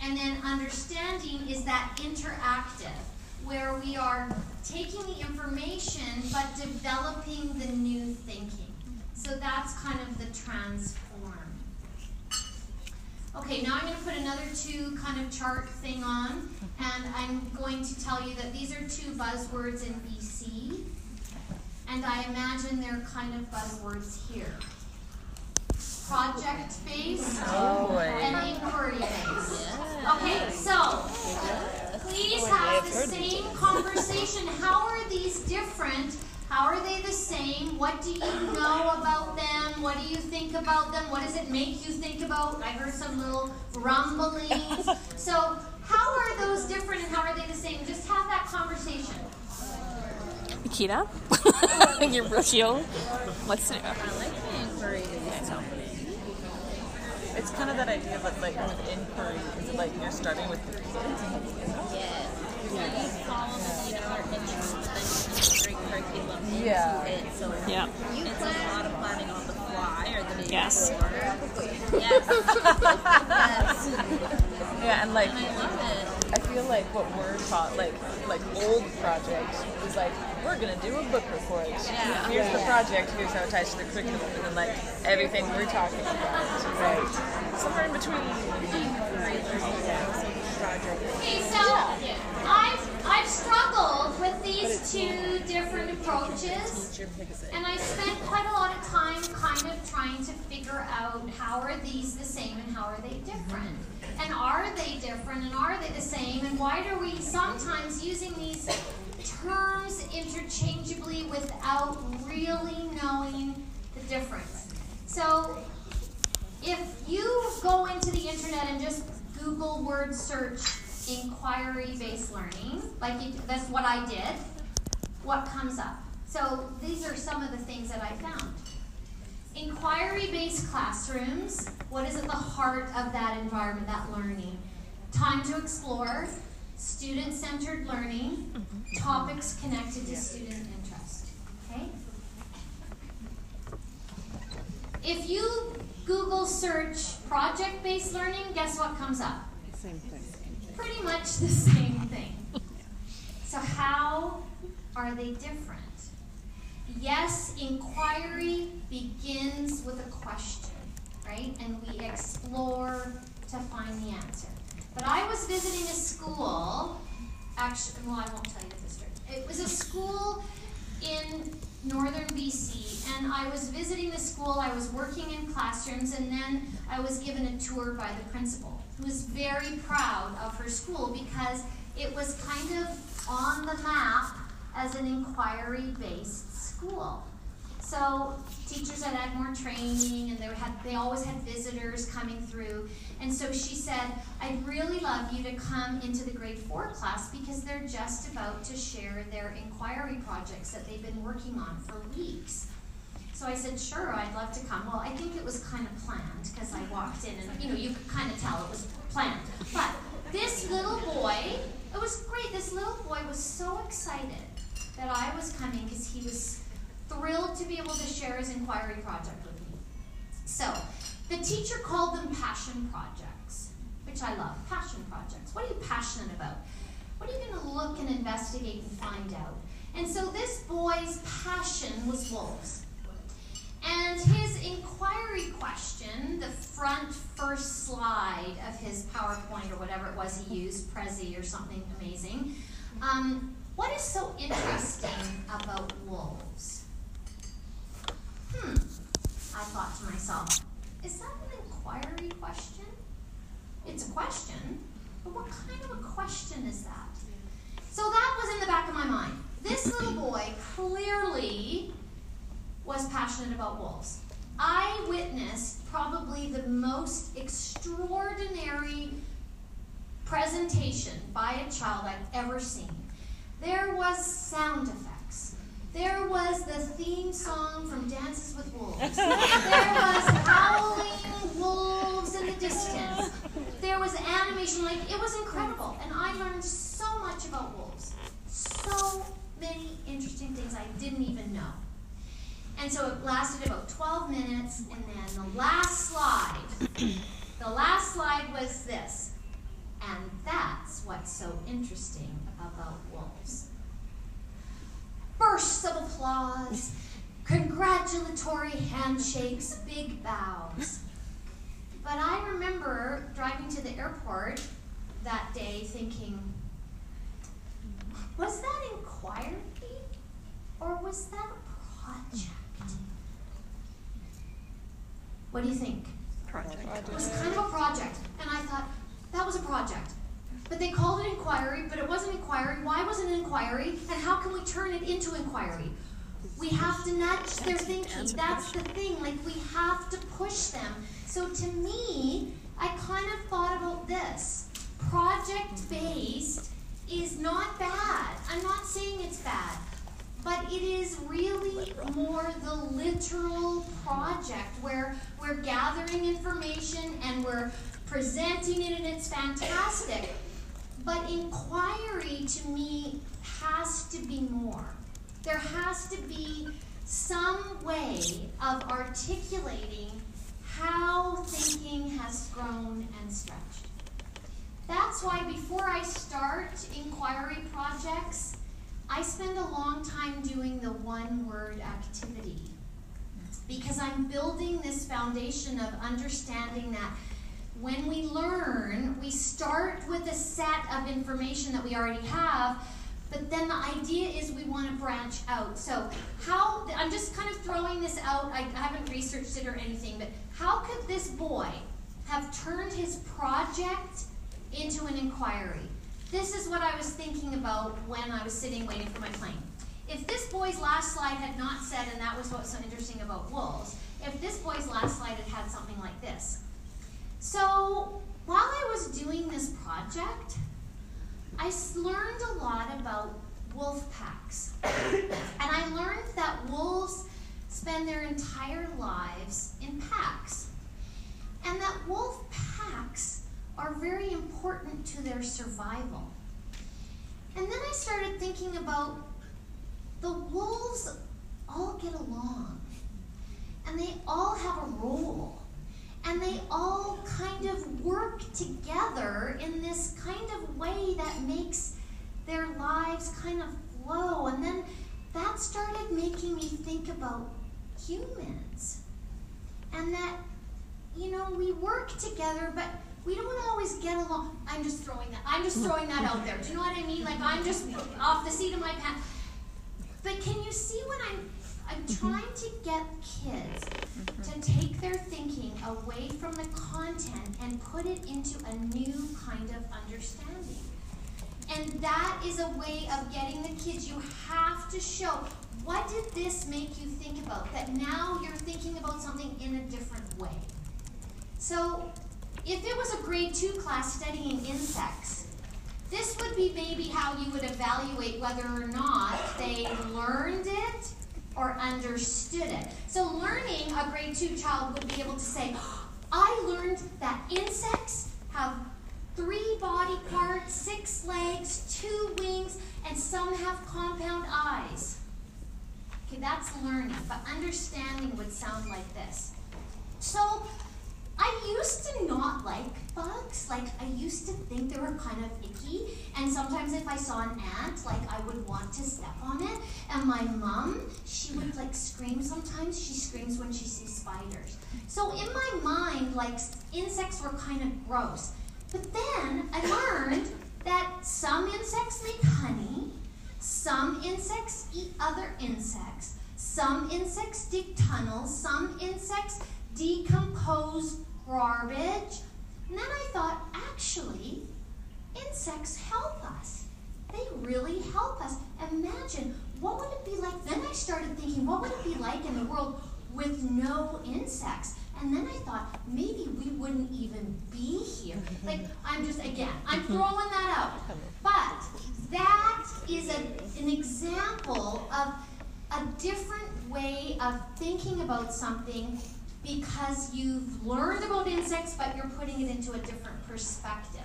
And then understanding is that interactive, where we are taking the information but developing the new thinking. So that's kind of the transform. Okay, now I'm going to put another two kind of chart thing on, and I'm going to tell you that these are two buzzwords in BC, and I imagine they're kind of buzzwords here. Project based Oh, and inquiry based. Okay, so please have the same conversation. How are these different? How are they the same? What do you know about them? What do you think about them? What does it make you think about? I heard some little rumblings. So, how are those different and how are they the same? Just have that conversation. Nikita, your Rochio. What's new? I like the inquiry. It's kind of that idea of like with inquiry, is it like you're starting with the Yes. You follow the lead of our interests, then you can create curriculum Yeah. into it. So Yeah. it's a lot of planning on the fly or the day Yes. before. Yes. yes. Yeah, and like And I. I feel like what we're taught, like like old projects, is like we're gonna do a book report. Yeah. Here's the project. Here's how it ties to the curriculum, and then like everything we're talking about, right? Somewhere in between. Okay, so I've, I've struggled with these two different approaches. And I spent quite a lot of time kind of trying to figure out how are these the same and how are they different? And are they different and are they the same? And why are we sometimes using these terms interchangeably without really knowing the difference? So if you go into the internet and just Google word search inquiry based learning, like you, that's what I did, what comes up? So these are some of the things that I found. Inquiry based classrooms, what is at the heart of that environment, that learning? Time to explore, student centered learning, mm-hmm. topics connected to student interest. Okay? If you Google search project based learning, guess what comes up? Same thing. Pretty much the same thing. So, how are they different? Yes, inquiry begins with a question, right? And we explore to find the answer. But I was visiting a school, actually, well, I won't tell you the district. It was a school in northern BC, and I was visiting the school. I was working in classrooms, and then I was given a tour by the principal, who was very proud of her school because it was kind of on the map as an inquiry based school. So teachers had had more training, and they had they always had visitors coming through. And so she said, "I'd really love you to come into the grade four class because they're just about to share their inquiry projects that they've been working on for weeks." So I said, "Sure, I'd love to come." Well, I think it was kind of planned because I walked in, and you know, you could kind of tell it was planned. But this little boy, it was great. This little boy was so excited that I was coming because he was thrilled to be able to share his inquiry project with me. So, the teacher called them passion projects, which I love. Passion projects. What are you passionate about? What are you going to look and investigate and find out? And so, this boy's passion was wolves. And his inquiry question, the front first slide of his PowerPoint or whatever it was he used, Prezi or something amazing, um, what is so interesting about wolves? Hmm, I thought to myself, is that an inquiry question? It's a question, but what kind of a question is that? So that was in the back of my mind. This little boy clearly was passionate about wolves. I witnessed probably the most extraordinary presentation by a child I've ever seen. There was sound effects. There was the theme song from Dances with Wolves. There was howling wolves in the distance. There was animation, like it was incredible. And I learned so much about wolves. So many interesting things I didn't even know. And so it lasted about 12 minutes, and then the last slide, the last slide was this. And that's what's so interesting about wolves. Bursts of applause, congratulatory handshakes, big bows. But I remember driving to the airport that day thinking, was that inquiry or was that a project? What do you think? Project. It was kind of a project, and I thought that was a project. But they called it inquiry, but it wasn't inquiry. Why was it an inquiry? And how can we turn it into inquiry? We have to nudge their thinking. That's the thing. Like we have to push them. So to me, I kind of thought about this. Project based is not bad. I'm not saying it's bad. But it is really more the literal project where we're gathering information and we're presenting it and it's fantastic. But inquiry to me has to be more. There has to be some way of articulating how thinking has grown and stretched. That's why before I start inquiry projects, I spend a long time doing the one word activity because I'm building this foundation of understanding that when we learn, we start with a set of information that we already have, but then the idea is we want to branch out. So, how I'm just kind of throwing this out, I haven't researched it or anything, but how could this boy have turned his project into an inquiry? This is what I was thinking about when I was sitting waiting for my plane. If this boy's last slide had not said, and that was what's so interesting about wolves, if this boy's last slide had had something like this. So while I was doing this project, I learned a lot about wolf packs. and I learned that wolves spend their entire lives in packs. And that wolf packs are very important to their survival. And then I started thinking about the wolves all get along and they all have a role and they all kind of work together in this kind of way that makes their lives kind of flow. And then that started making me think about humans and that, you know, we work together, but we don't always get along. I'm just throwing that. I'm just throwing that out there. Do you know what I mean? Like I'm just off the seat of my pants. But can you see when I'm I'm mm-hmm. trying to get kids to mm-hmm. take their thinking away from the content and put it into a new kind of understanding. And that is a way of getting the kids. You have to show what did this make you think about? That now you're thinking about something in a different way. So, if it was a grade two class studying insects, this would be maybe how you would evaluate whether or not they learned it or understood it. So, learning, a grade two child would be able to say, I learned that insects have three body parts, six legs, two wings, and some have compound eyes. Okay, that's learning, but understanding would sound like this. So, I used to not like bugs. Like, I used to think they were kind of icky. And sometimes if I saw an ant, like, I would want to step on it. And my mom, she would, like, scream sometimes. She screams when she sees spiders. So in my mind, like, insects were kind of gross. But then I learned that some insects make honey, some insects eat other insects, some insects dig tunnels, some insects decompose garbage. And then I thought, actually, insects help us. They really help us. Imagine, what would it be like? Then I started thinking, what would it be like in the world with no insects? And then I thought, maybe we wouldn't even be here. Mm-hmm. Like, I'm just, again, I'm mm-hmm. throwing that out. But that is a, an example of a different way of thinking about something because you've learned about insects, but you're putting it into a different perspective.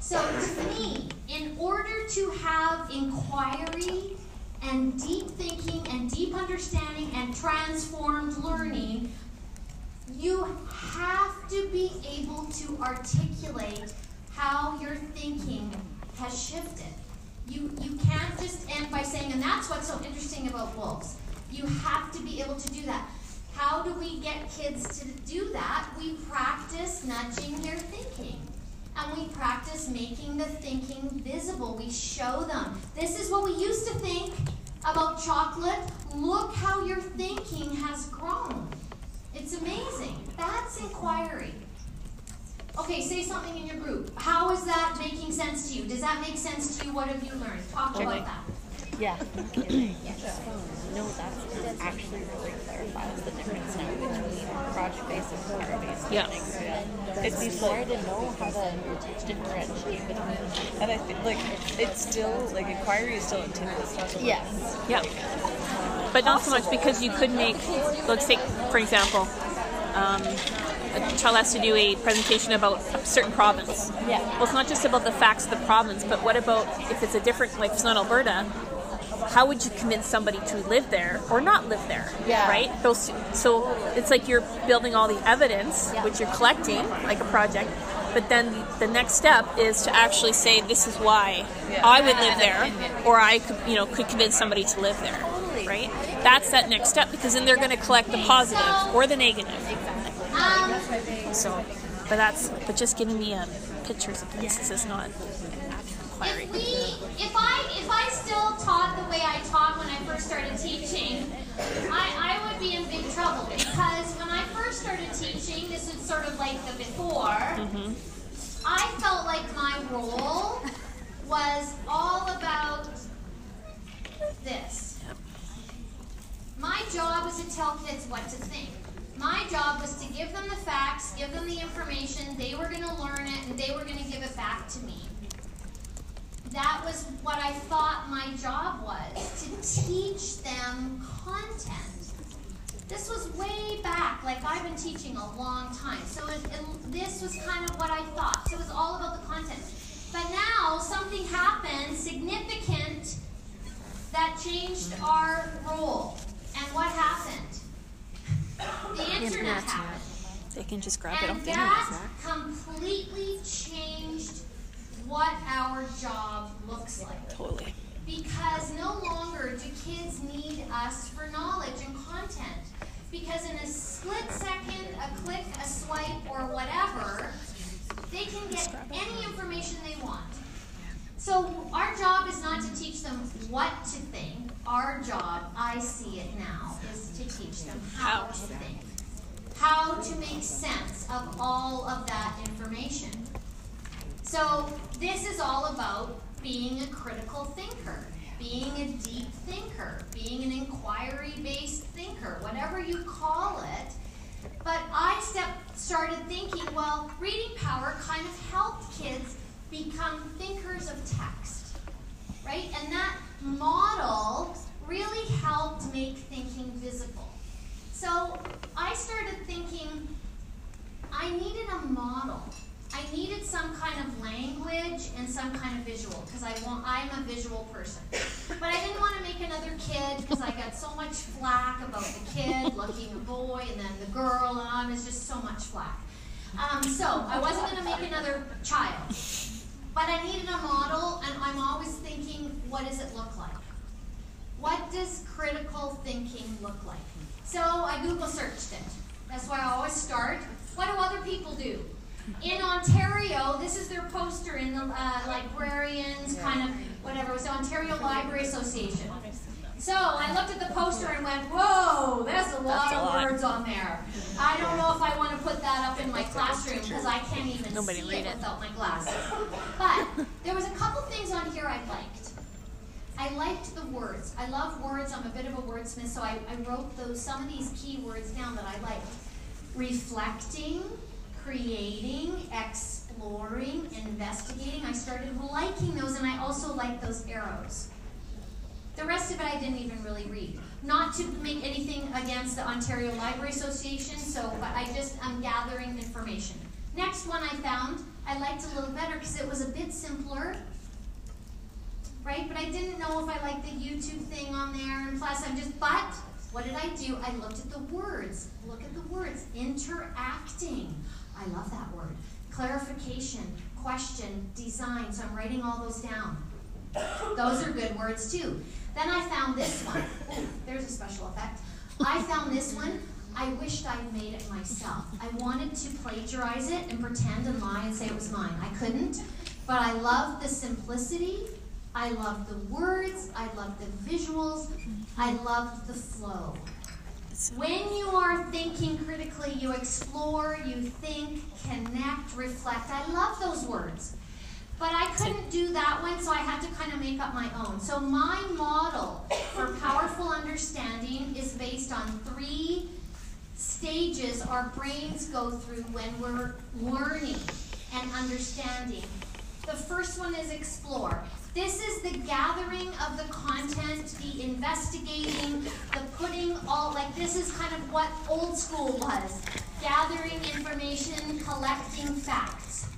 So, to me, in order to have inquiry and deep thinking and deep understanding and transformed learning, you have to be able to articulate how your thinking has shifted. You, you can't just end by saying, and that's what's so interesting about wolves. You have to be able to do that. How do we get kids to do that? We practice nudging their thinking. And we practice making the thinking visible. We show them. This is what we used to think about chocolate. Look how your thinking has grown. It's amazing. That's inquiry. Okay, say something in your group. How is that making sense to you? Does that make sense to you? What have you learned? Talk about that. Yeah. No, that actually really clarifies the difference now between project-based and car-based Yeah. learning. It's before I didn't know how to differentiate between. And I think like it's still like inquiry is still intended. It's not something- Yes. Yeah. But not so much because you could make, let's take, for example, um, a child has to do a presentation about a certain province. Yeah. Well, it's not just about the facts of the province, but what about if it's a different, like it's not Alberta, how would you convince somebody to live there or not live there? Yeah. Right? Those, so it's like you're building all the evidence, Yeah. which you're collecting, like a project. But then the next step is to actually say, this is why Yeah. I would live there, or I could, you know, could convince somebody to live there. Right? That's that next step because then they're going to collect the positive or the negative. Um, So, but that's, but just giving me um, pictures of places is not an actual inquiry. If we, if I, if I still taught the way I taught when I first started teaching, I, I would be in big trouble because when I first started teaching, this is sort of like the before. Mm-hmm. I felt like my role was all about this. My job was to tell kids what to think. My job was to give them the facts, give them the information, they were going to learn it, and they were going to give it back to me. That was what I thought my job was to teach them content. This was way back, like I've been teaching a long time. So it, it, this was kind of what I thought. So it was all about the content. But now something happened significant that changed our role. And what happened? The internet happened. They can just grab it And off the internet. that completely changed what our job looks like. Totally. Because no longer do kids need us for knowledge and content. Because in a split second, a click, a swipe, or whatever, they can get any information they want. So our job is not to teach them what to think. Our job, I see it now, is to teach them how to think. How to make sense of all of that information. So this is all about being a critical thinker, being a deep thinker, being an inquiry-based thinker, whatever you call it. But I step, started thinking, well, reading power kind of helped kids become thinkers of text, right? And that model really helped make thinking visible. So I started thinking I needed a model. I needed some kind of language and some kind of visual because I want I'm a visual person. But I didn't want to make another kid because I got so much flack about the kid looking a boy and then the girl and I was just so much flack. Um, so I wasn't going to make another child. But I needed a model and I'm always thinking, what does it look like? What does critical thinking look like? So I Google searched it. That's why I always start. What do other people do? In Ontario, this is their poster in the uh, librarians, kind of whatever. It was the Ontario Library Association. So I looked at the poster and went, whoa, there's a lot That's a of lot. words on there. I don't know if I want to put that up in my classroom because I can't even Nobody see read it it. without my glasses. But there was a couple things on here I liked. I liked the words. I love words. I'm a bit of a wordsmith, so I, I wrote those some of these key words down that I liked. Reflecting, creating, exploring, investigating. I started liking those, and I also liked those arrows. The rest of it I didn't even really read. not to make anything against the Ontario Library Association, so, but I just, I'm gathering information. Next one I found, I liked a little better because it was a bit simpler. Right, but I didn't know if I liked the YouTube thing on there, and plus I'm just, but what did I do? I looked at the words. Look at the words. Interacting. I love that word. Clarification, question, design. So I'm writing all those down. Those are good words too. Then I found this one. Ooh, there's a special effect. I found this one. I wished I'd made it myself. I wanted to plagiarize it and pretend and lie and say it was mine. I couldn't, but I love the simplicity. I love the words. I love the visuals. I love the flow. When you are thinking critically, you explore, you think, connect, reflect. I love those words. But I couldn't do that one, so I had to kind of make up my own. So my model for powerful understanding is based on three stages our brains go through when we're learning and understanding. The first one is explore. This is the gathering of the content, the investigating, the putting all, like this is kind of what old school was. Gathering information, collecting facts.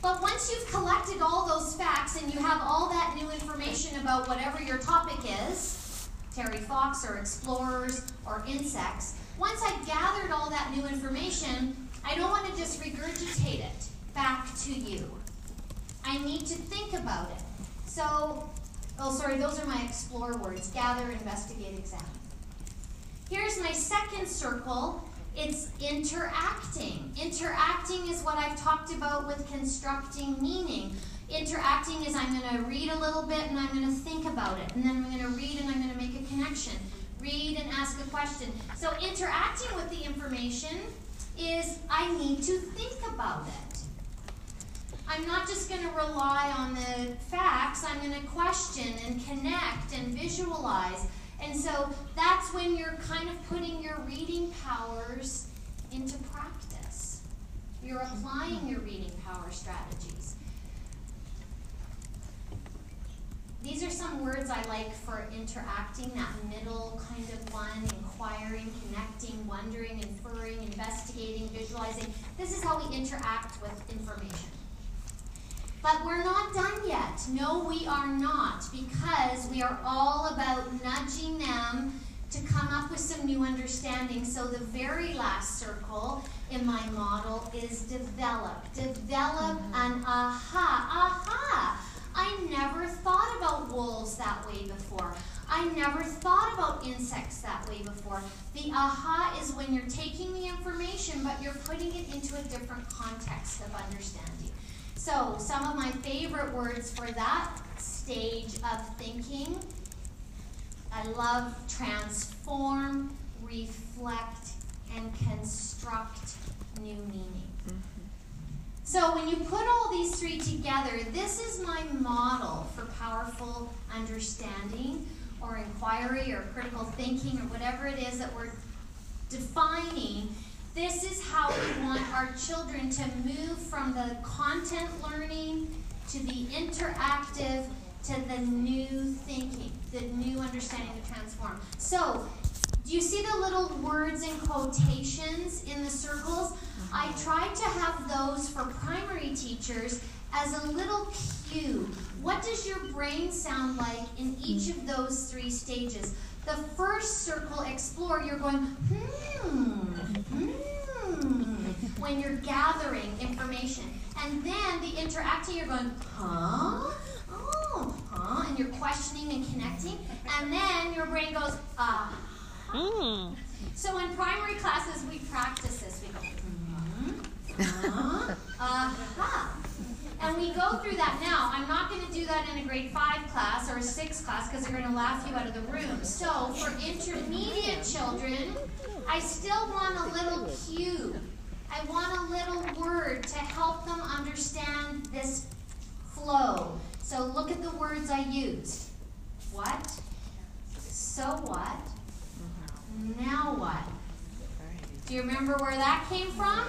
But once you've collected all those facts and you have all that new information about whatever your topic is, Terry Fox or explorers or insects, once I've gathered all that new information, I don't want to just regurgitate it back to you. I need to think about it. So, oh, sorry, those are my explore words gather, investigate, examine. Here's my second circle. It's interacting. Interacting is what I've talked about with constructing meaning. Interacting is I'm going to read a little bit and I'm going to think about it. And then I'm going to read and I'm going to make a connection. Read and ask a question. So, interacting with the information is I need to think about it. I'm not just going to rely on the facts, I'm going to question and connect and visualize. And so that's when you're kind of putting your reading powers into practice. You're applying your reading power strategies. These are some words I like for interacting, that middle kind of one, inquiring, connecting, wondering, inferring, investigating, visualizing. This is how we interact with information. But we're not done yet. No, we are not, because we are all about nudging them to come up with some new understanding. So the very last circle in my model is develop. Develop mm-hmm. an aha. Aha! I never thought about wolves that way before. I never thought about insects that way before. The aha is when you're taking the information, but you're putting it into a different context of understanding. So, some of my favorite words for that stage of thinking I love transform, reflect, and construct new meaning. Mm-hmm. So, when you put all these three together, this is my model for powerful understanding or inquiry or critical thinking or whatever it is that we're defining this is how we want our children to move from the content learning to the interactive to the new thinking, the new understanding to transform. So, do you see the little words and quotations in the circles? I mm-hmm. tried to have those for primary teachers as a little cue. What does your brain sound like in each of those three stages? The first circle, explore, you're going, hmm, hmm, when you're gathering information. And then the interacting, you're going, huh? Oh, huh? And you're questioning and connecting. And then your brain goes, ah. Mm. So in primary classes, we practice this. We go, hmm, huh, aha. And we go through that now. I'm not going to do that in a grade 5 class or a 6 class because they're going to laugh you out of the room. So for intermediate children, I still want a little cue. I want a little word to help them understand this flow. So look at the words I used. What? So what? Mm-hmm. Now what? Do you remember where that came from?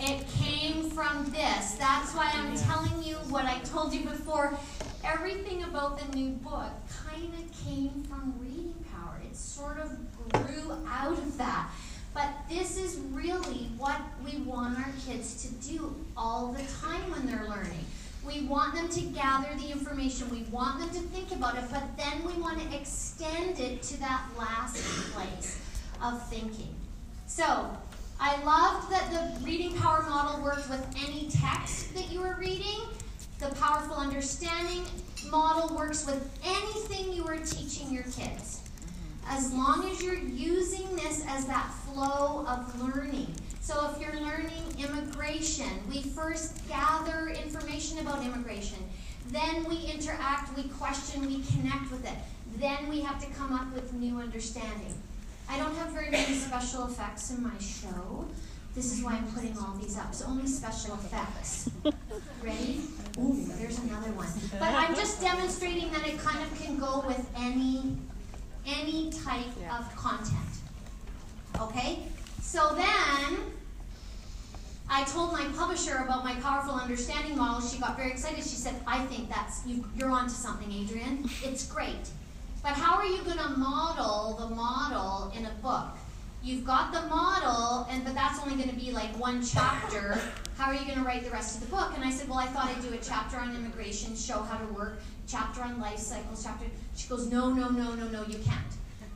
It came from this. That's why I'm telling you what I told you before. everything about the new book kind of came from reading power. It sort of grew out of that. But this is really what we want our kids to do all the time when they're learning. We want them to gather the information, we want them to think about it, but then we want to extend it to that last place of thinking. So, I loved that the reading power model worked with any text that you were reading. The powerful understanding model works with anything you are teaching your kids. As long as you're using this as that flow of learning. So if you're learning immigration, we first gather information about immigration. Then we interact, we question, we connect with it. Then we have to come up with new understanding. I don't have very many special effects in my show. This is why I'm putting all these up. It's only special effects. Ready? Ooh, there's another one. But I'm just demonstrating that it kind of can go with any any type of content. Okay? So then I told my publisher about my powerful understanding model. She got very excited. She said, I think that's you, you're onto something, Adrienne. It's great. But how are you going to model the model in a book? You've got the model, and but that's only going to be like one chapter. How are you going to write the rest of the book? And I said, well, I thought I'd do a chapter on immigration, show how to work, chapter on life cycles, chapter. She goes, no, no, no, no, no, you can't.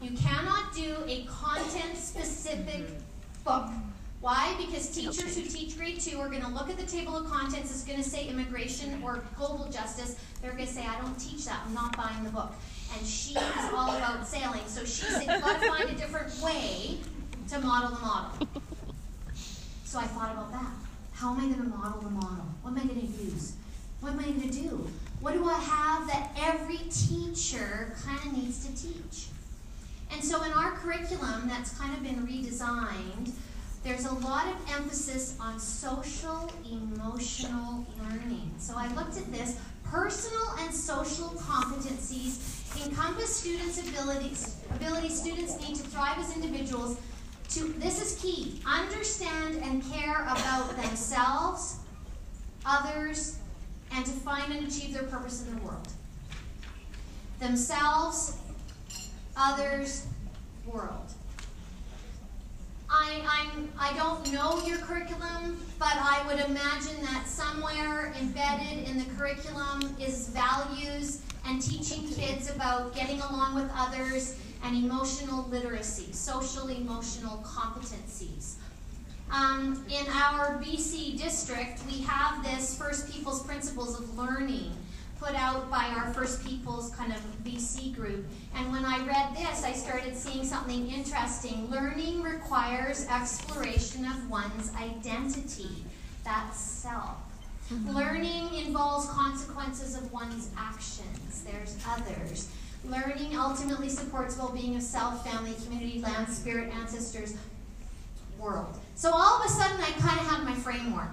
You cannot do a content-specific book. Why? Because teachers who teach grade two are going to look at the table of contents. It's going to say immigration or global justice. They're going to say, I don't teach that. I'm not buying the book. And she is all about sailing. So she said, you've got to find a different way to model the model. So I thought about that. How am I going to model the model? What am I going to use? What am I going to do? What do I have that every teacher kind of needs to teach? And so in our curriculum that's kind of been redesigned, there's a lot of emphasis on social emotional learning. So I looked at this. Personal and social competencies encompass students' abilities. Abilities students need to thrive as individuals. To this is key. Understand and care about themselves, others, and to find and achieve their purpose in the world. Themselves, others, world. I, I'm, I don't know your curriculum, but I would imagine that somewhere embedded in the curriculum is values and teaching kids about getting along with others and emotional literacy, social emotional competencies. Um, in our BC district, we have this First Peoples Principles of Learning put out by our First Peoples kind of BC group. And when I read this, I started seeing something interesting. Learning requires exploration of one's identity, that self. Mm-hmm. Learning involves consequences of one's actions, there's others. Learning ultimately supports well being of self, family, community, land, spirit, ancestors, world. So all of a sudden, I kind of had my framework.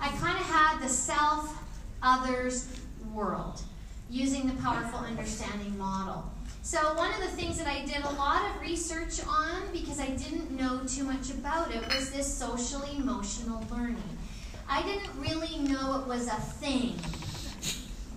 I kind of had the self, others, world using the powerful understanding model. So, one of the things that I did a lot of research on because I didn't know too much about it was this social emotional learning. I didn't really know it was a thing,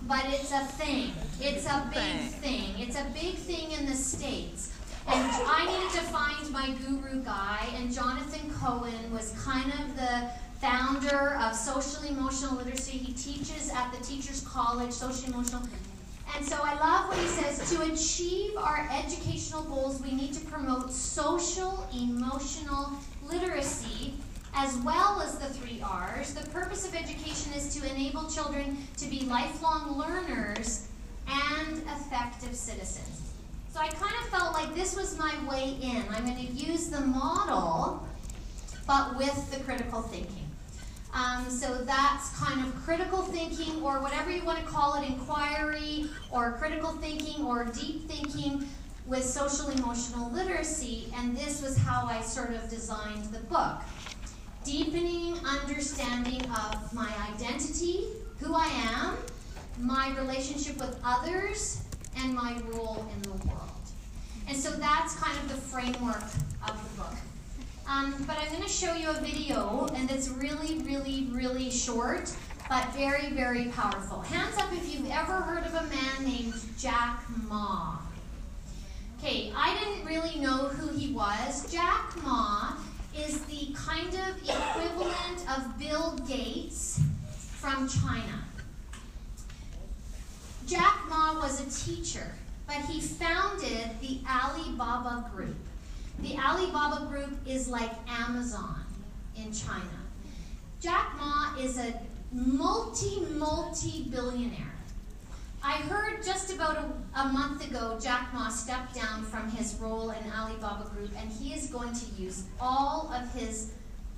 but it's a thing. It's a big thing. It's a big thing in the States. And I needed to find my guru guy, and Jonathan Cohen was kind of the founder of Social Emotional Literacy. He teaches at the Teachers College, Social Emotional. And so I love what he says to achieve our educational goals, we need to promote social emotional literacy as well as the three R's. The purpose of education is to enable children to be lifelong learners and effective citizens. So I kind of felt like this was my way in. I'm going to use the model, but with the critical thinking. Um, so that's kind of critical thinking, or whatever you want to call it, inquiry, or critical thinking, or deep thinking with social emotional literacy. And this was how I sort of designed the book. Deepening understanding of my identity, who I am, my relationship with others, and my role in the world. And so that's kind of the framework of the book. Um, but I'm going to show you a video, and it's really, really, really short. but very, very powerful. Hands up if you've ever heard of a man named Jack Ma. Okay, I didn't really know who he was. Jack Ma is the kind of equivalent of Bill Gates from China. Jack Ma was a teacher, but he founded the Alibaba Group. The Alibaba Group is like Amazon in China. Jack Ma is a multi, multi billionaire. I heard just about a, a, month ago Jack Ma stepped down from his role in Alibaba Group and he is going to use all of his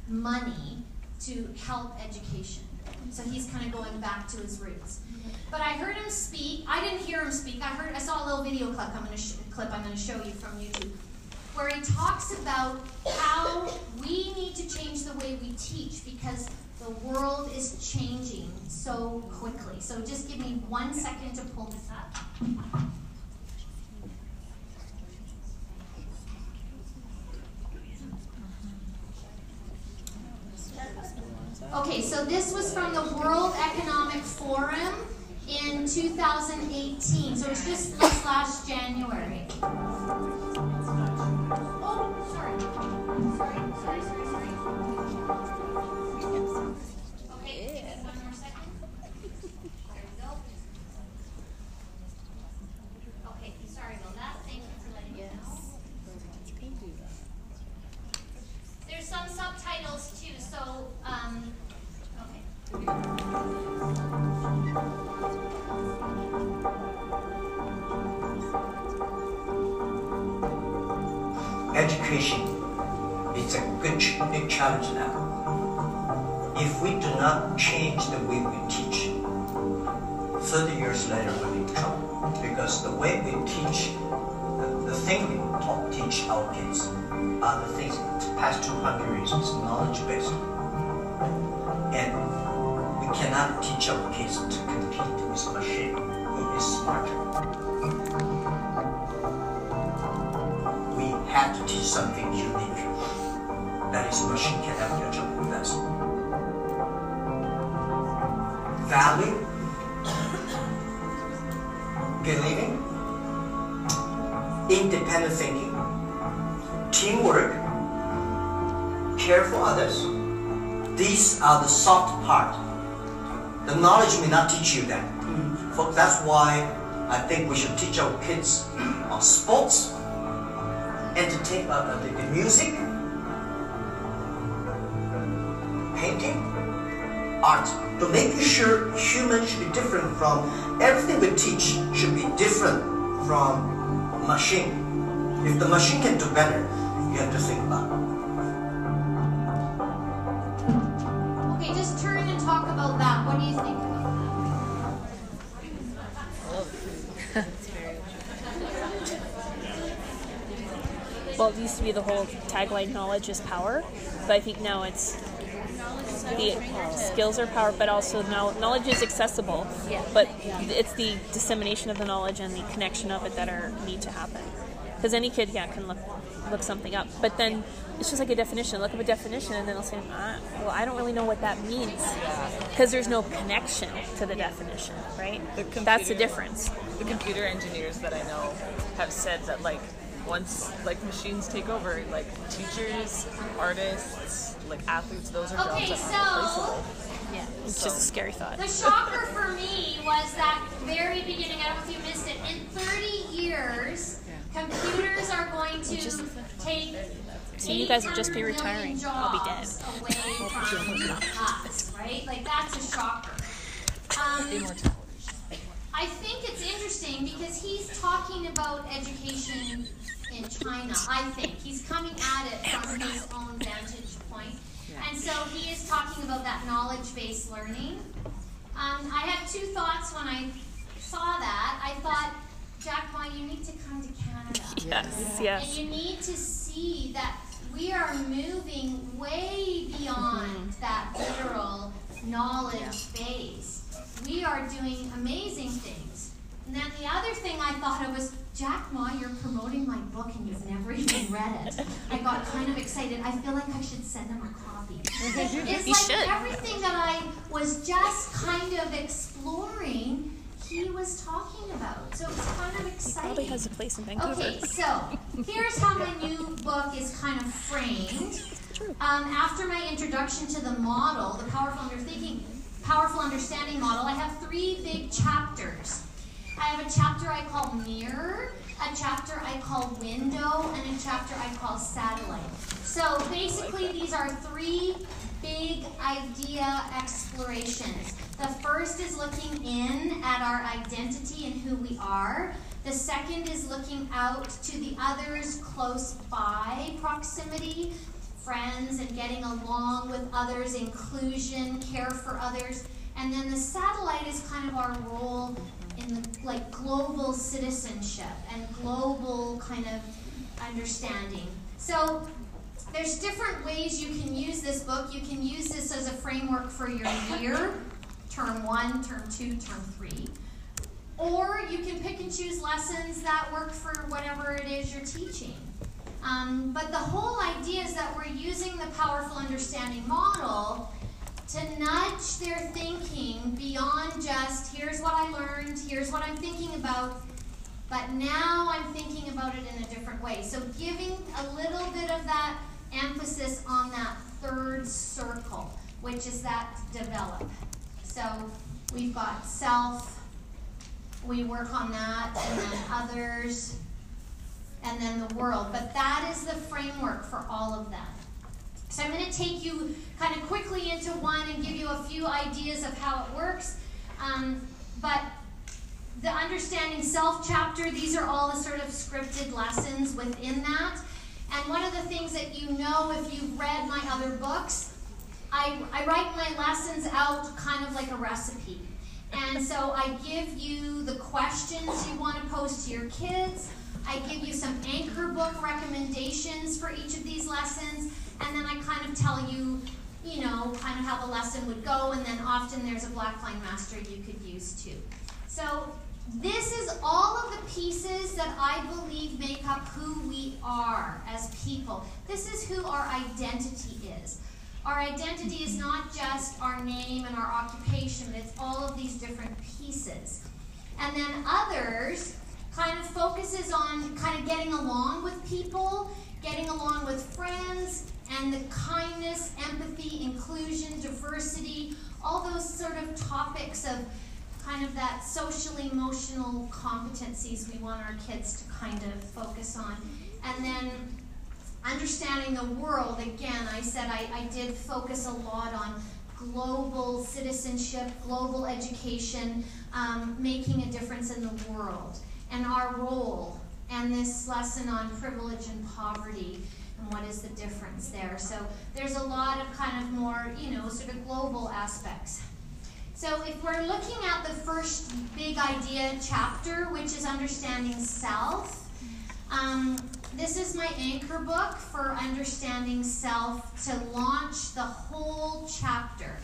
money to help education. So he's kind of going back to his roots. But I heard him speak. I didn't hear him speak. I heard I saw a little video clip I'm going to clip I'm going to show you from YouTube where he talks about how we need to change the way we teach because the world is changing so quickly. So just give me one second to pull this up. Okay, so this was from the World Economic Forum in 2018. So it's just this last January. Oh, sorry. Sorry, sorry, sorry, sorry. Challenge now. If we do not change the way we teach, 30 years later we'll be in trouble. Because the way we teach, the, the thing we teach our kids are the things past 200 years is knowledge based. And we cannot teach our kids to compete with machine who is smarter. we have to teach something unique that is machine can never catch up with us. Value, believing, independent thinking, teamwork, care for others. These are the soft part. The knowledge may not teach you that. For- That's why I think we should teach our kids on sports, entertain, uh, uh, the, the music, painting, art. To make sure human should be different from everything we teach should be different from machine. If the machine can do better, you have to think about it. Okay, just turn and talk about that. What do you think about that? Well, it used to be the whole tagline "knowledge is power," but I think now it's the skills are power, but also knowledge is accessible. Yeah. But it's the dissemination of the knowledge and the connection of it that are need to happen. Because any kid, yeah, can look look something up, but then it's just like a definition. Look up a definition, and then they'll say, ah, "Well, I don't really know what that means," because there's no connection to the definition, right? The That's the difference. The computer engineers that I know have said that like once like machines take over, like teachers, artists, like athletes, those are Okay, jobs that are so- replaceable. Yeah. It's just a scary thought. The shocker for me was that very beginning, I don't know if you missed it, in 30 years, computers are going to take So you guys would just be retiring. I'll be dead. Away from us, right? Like that's a shocker. Um, I think it's interesting because he's talking about education in China. I think he's coming at it from his own vantage point, and so he is talking about that knowledge-based learning. Um, I had two thoughts when I saw that. I thought, Jack, Ma, you need to come to Canada. Yes, And yes. you need to see that we are moving way beyond that literal knowledge base. We are doing amazing things. And then the other thing I thought of was, Jack Ma, you're promoting my book and you've never even read it. I got kind of excited. I feel like I should send him a copy. It's like should. everything that I was just kind of exploring, he was talking about. So it's kind of exciting. He Probably has a place in Vancouver. Okay, so here's how my new book is kind of framed. Um, after my introduction to the model, the powerful under thinking, powerful understanding model, I have three big chapters. I have a chapter I call mirror, a chapter I call window, and a chapter I call satellite. So basically, these are three big idea explorations. The first is looking in at our identity and who we are. The second is looking out to the others close by proximity, friends and getting along with others, inclusion, care for others. And then the satellite is kind of our role in the like global citizenship and global kind of understanding. So there's different ways you can use this book. You can use this as a framework for your year, term one, term two, term three. Or you can pick and choose lessons that work for whatever it is you're teaching. Um, but the whole idea is that we're using the powerful understanding model to nudge their thinking beyond just here's what I learned, here's what I'm thinking about, but now I'm thinking about it in a different way. So giving a little bit of that emphasis on that third circle, which is that develop. So we've got self, we work on that, and then others, and then the world. But that is the framework for all of them. So I'm going to take you kind of quickly into one and give you a few ideas of how it works. Um, but the understanding self chapter, these are all the sort of scripted lessons within that. And one of the things that you know if you've read my other books, I, I write my lessons out kind of like a recipe. And so I give you the questions you want to pose to your kids. I give you some anchor book recommendations for each of these lessons. And then I kind of tell you, you know, kind of how the lesson would go. And then often there's a Blackline Master you could use too. So this is all of the pieces that I believe make up who we are as people. This is who our identity is. Our identity is not just our name and our occupation, but it's all of these different pieces. And then others kind of focuses on kind of getting along with people, getting along with friends, and the kindness, empathy, inclusion, diversity, all those sort of topics of kind of that social emotional competencies we want our kids to kind of focus on. And then understanding the world, again, I said I, I did focus a lot on global citizenship, global education, um, making a difference in the world, and our role, and this lesson on privilege and poverty. And what is the difference there? So there's a lot of kind of more, you know, sort of global aspects. So if we're looking at the first big idea chapter, which is understanding self, um, this is my anchor book for understanding self to launch the whole chapter.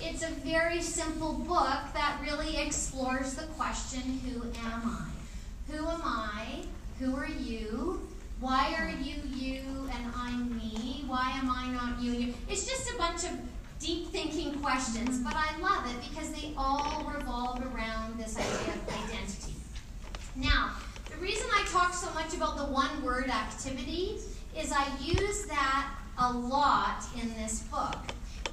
It's a very simple book that really explores the question who am I? Who am I? Who are you? Why are you you and I'm me? Why am I not you? you? It's just a bunch of deep thinking questions, but I love it because they all revolve around this idea of identity. Now, the reason I talk so much about the one word activity is I use that a lot in this book.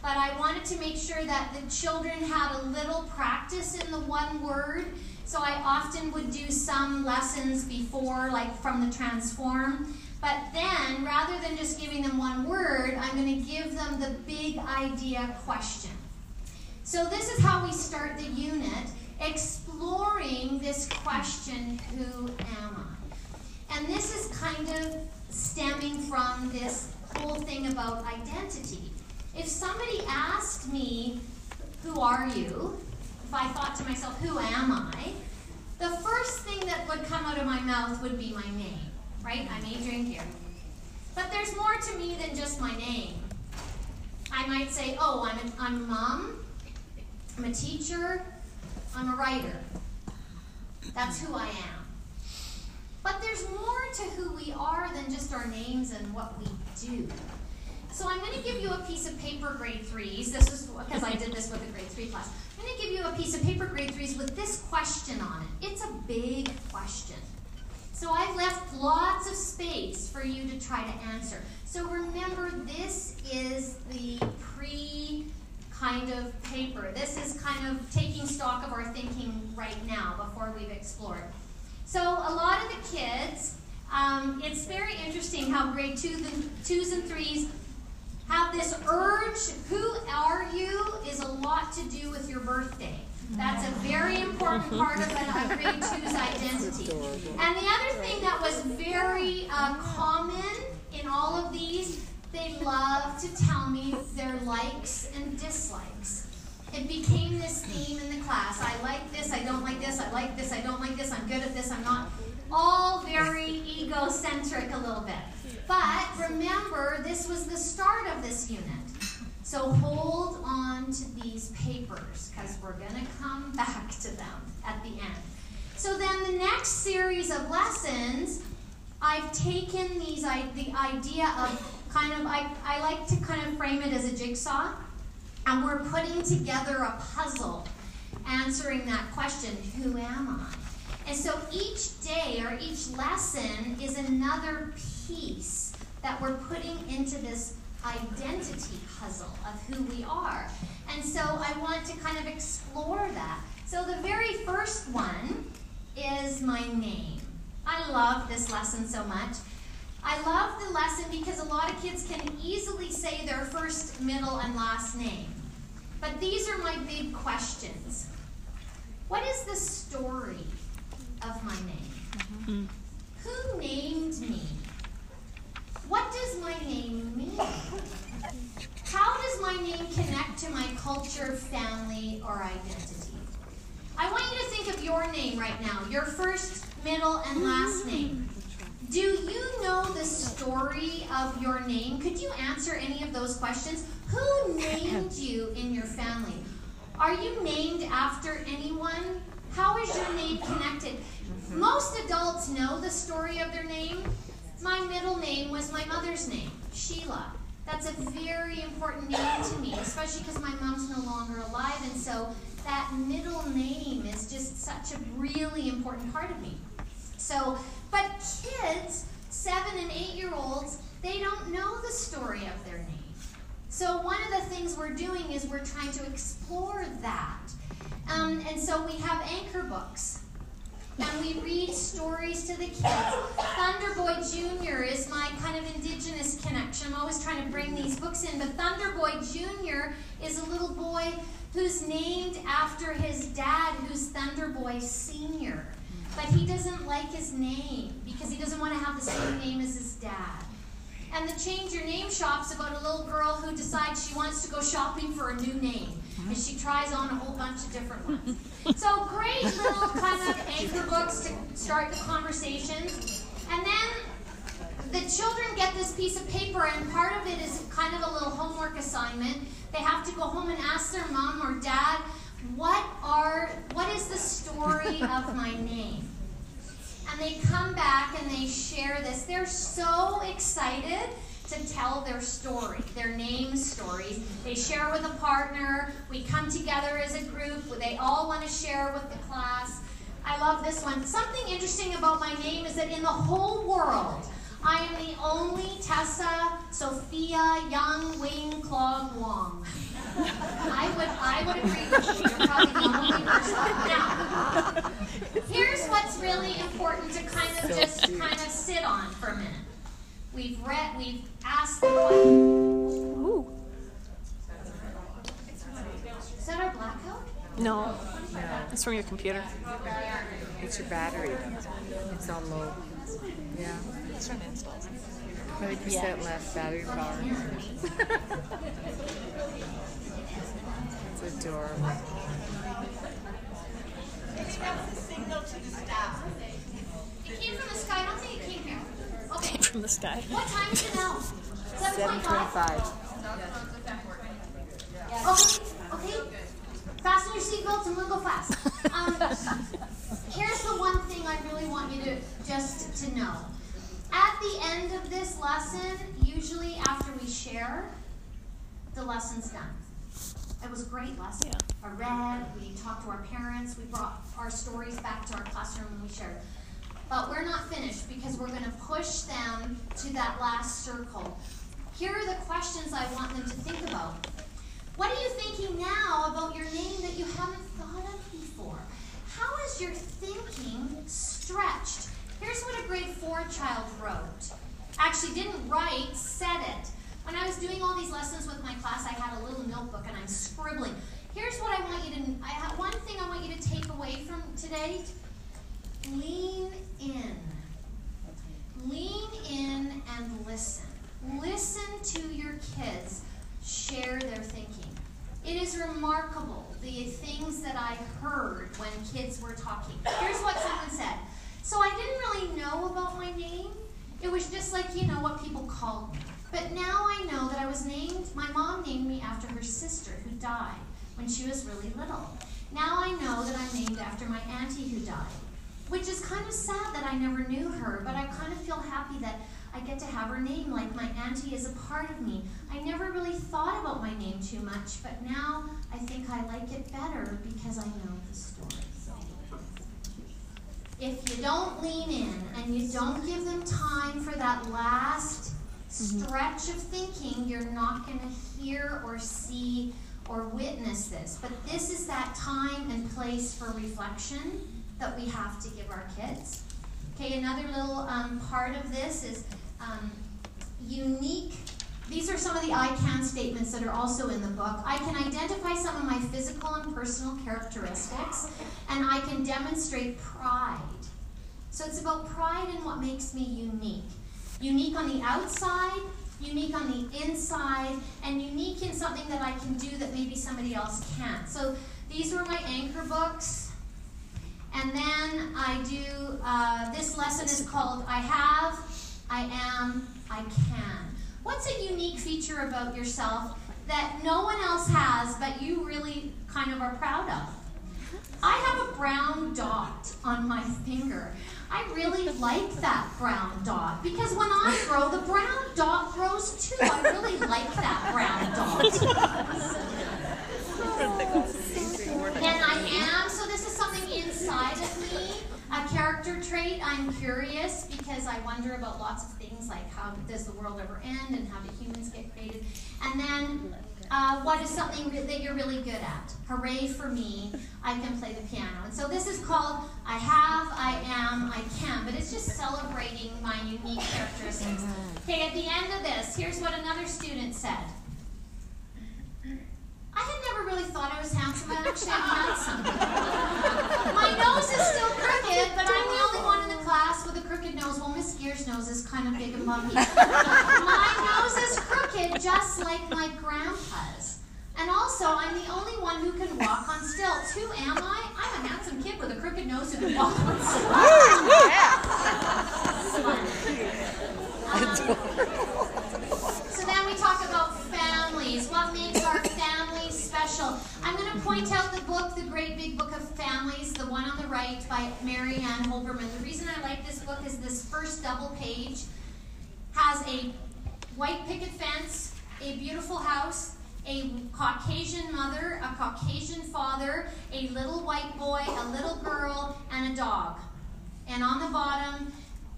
But I wanted to make sure that the children had a little practice in the one word. So I often would do some lessons before, like from the transform. But then, rather than just giving them one word, I'm going to give them the big idea question. So this is how we start the unit, exploring this question, who am I? And this is kind of stemming from this whole thing about identity. If somebody asked me, who are you? If I thought to myself, who am I? The first thing that would come out of my mouth would be my name, right? I'm Adrienne here. But there's more to me than just my name. I might say, oh, I'm a, I'm a mom, I'm a teacher, I'm a writer. That's who I am. But there's more to who we are than just our names and what we do. So I'm going to give you a piece of paper, grade threes. This is because I did this with a grade three class. I'm going to give you a piece of paper, grade threes, with this question on it. It's a big question. So I've left lots of space for you to try to answer. So remember, this is the pre kind of paper. This is kind of taking stock of our thinking right now before we've explored. So a lot of the kids, um, it's very interesting how grade two, twos and threes have this urge. Who are you? Is a lot to do with your birthday. That's a very important part of a grade two's identity. And the other thing that was very uh, common in all of these, they love to tell me their likes and dislikes. It became this theme in the class. I like this, I don't like this, I like this, I don't like this, I'm good at this, I'm not. All very egocentric a little bit. But remember, this was the start of this unit. So hold on to these papers because we're going to come back to them at the end. So then the next series of lessons, I've taken these the idea of kind of I, I like to kind of frame it as a jigsaw, and we're putting together a puzzle answering that question, who am I? And so each day or each lesson is another piece that we're putting into this identity puzzle of who we are. And so I want to kind of explore that. So the very first one is my name. I love this lesson so much. I love the lesson because a lot of kids can easily say their first, middle, and last name. But these are my big questions. What is the story of my name? Mm-hmm. Who named me? What does my name mean? How does my name connect to my culture, family, or identity? I want you to think of your name right now, your first, middle, and last name. Do you know the story of your name? Could you answer any of those questions? Who named you in your family? Are you named after anyone? How is your name connected? Most adults know the story of their name, my middle name was my mother's name, Sheila. That's a very important name to me, especially because my mom's no longer alive, and so that middle name is just such a really important part of me. So, but kids, seven and eight year olds, they don't know the story of their name. So, one of the things we're doing is we're trying to explore that. Um, and so, we have anchor books and we read stories to the kids. Thunderboy Jr. is my kind of indigenous connection. I'm always trying to bring these books in, but Thunderboy Jr. is a little boy who's named after his dad, who's Thunderboy Sr. But he doesn't like his name because he doesn't want to have the same name as his dad. And the Change Your Name shop's about a little girl who decides she wants to go shopping for a new name. Mm-hmm. And she tries on a whole bunch of different ones. So great little kind of anchor books to start the conversation. And then the children get this piece of paper, and part of it is kind of a little homework assignment. They have to go home and ask their mom or dad, what are what is the story of my name? And they come back and they share this. They're so excited to tell their story, their name stories. They share with a partner. We come together as a group. They all want to share with the class. I love this one. Something interesting about my name is that in the whole world, I am the only Tessa Sophia Young Wing Clog Wong. I would I would agree with you. You're probably the only person. Now, here's what's really important to kind of just kind of sit on for a minute. We've read, we've asked the question. Ooh. Is that our blackout? No. It's from your computer. It's your battery. It's on low. Yeah. It's trying to install. 20% less battery power. it's adorable. Maybe that's the signal to the staff. It came from the sky. I don't think it came here. Okay. Came from the sky. What time is it now? 725. Okay, okay. Fasten your seatbelts and we'll go fast. Um, here's the one thing I really want you to, just to know. At the end of this lesson, usually after we share, the lesson's done. It was a great lesson. Yeah. I read, we talked to our parents, we brought our stories back to our classroom and we shared. But we're not finished because we're going to push them to that last circle. Here are the questions I want them to think about. What are you thinking now about your name that you haven't thought of before? How is your thinking stretched? Here's what a grade four child wrote. Actually, didn't write, said it. When I was doing all these lessons with my class, I had a little notebook and I'm scribbling. Here's what I want you to, I have one thing I want you to take away from today. Lean in. Lean in and listen. Listen to your kids share their thinking. It is remarkable the things that I heard when kids were talking. Here's what someone said. So I didn't really know about my name. It was just like, you know, what people called me. But now I know that I was named, my mom named me after her sister who died when she was really little. Now I know that I'm named after my auntie who died, which is kind of sad that I never knew her, but I kind of feel happy that I get to have her name like my auntie is a part of me. I never really thought about my name too much, but now I think I like it better because I know the story. If you don't lean in and you don't give them time for that last mm-hmm. stretch of thinking, you're not going to hear or see or witness this. But this is that time and place for reflection that we have to give our kids. Okay, another little um, part of this is um, unique. These are some of the I can statements that are also in the book. I can identify some of my physical and personal characteristics, and I can demonstrate pride. So it's about pride in what makes me unique. Unique on the outside, unique on the inside, and unique in something that I can do that maybe somebody else can't. So these were my anchor books. And then I do, uh, this lesson is called I Have, I Am, I Can. What's a unique feature about yourself that no one else has, but you really kind of are proud of? I have a brown dot on my finger. I really like that brown dot because when I grow, the brown dot grows too. I really like that brown dot. and I am, so this is something inside of me, a character trait. I'm curious because I wonder about lots of things like how does the world ever end and how do humans get created. And then uh, what is something that you're really good at? Hooray for me, I can play the piano. And so this is called I have, I am, I can, but it's just celebrating my unique characteristics. Okay, at the end of this, here's what another student said. I had never really thought I was handsome, but actually handsome. My nose is still crooked, but I'm the only one in the class with a crooked nose. Well, Miss Gear's nose is kind of big and bumpy. My nose is crooked, just like my grandpa's. And also, I'm the only one who can walk on stilts. Who am I? I'm a handsome kid with a crooked nose who can walk on stilts. Um, so then we talk about families. What makes our families special? I'm going to point out the book, The Great Big Book of Families, the one on the right by Mary Ann Hoberman. The reason I like this book is this first double page has a white picket fence, a beautiful house, a Caucasian mother, a Caucasian father, a little white boy, a little girl, and a dog. And on the bottom,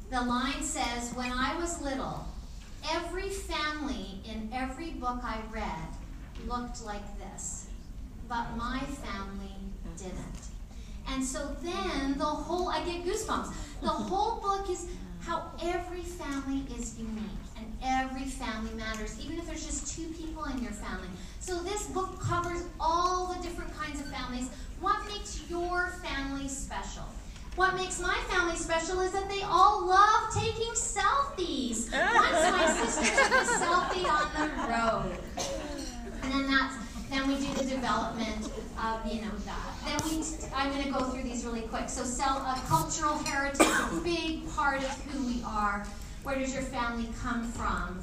the line says, When I was little, every family in every book I read looked like this, but my family didn't. And so then the whole, I get goosebumps. The whole book is how every family is unique and every family matters, even if there's just two people in your family. So this book covers all the different kinds of families. What makes your family special? What makes my family special is that they all love taking selfies. Once my sister took a selfie on the road. And then that's then we do the development of you know that. Then we I'm going to go through these really quick. So sell, uh, cultural heritage, a big part of who we are. Where does your family come from?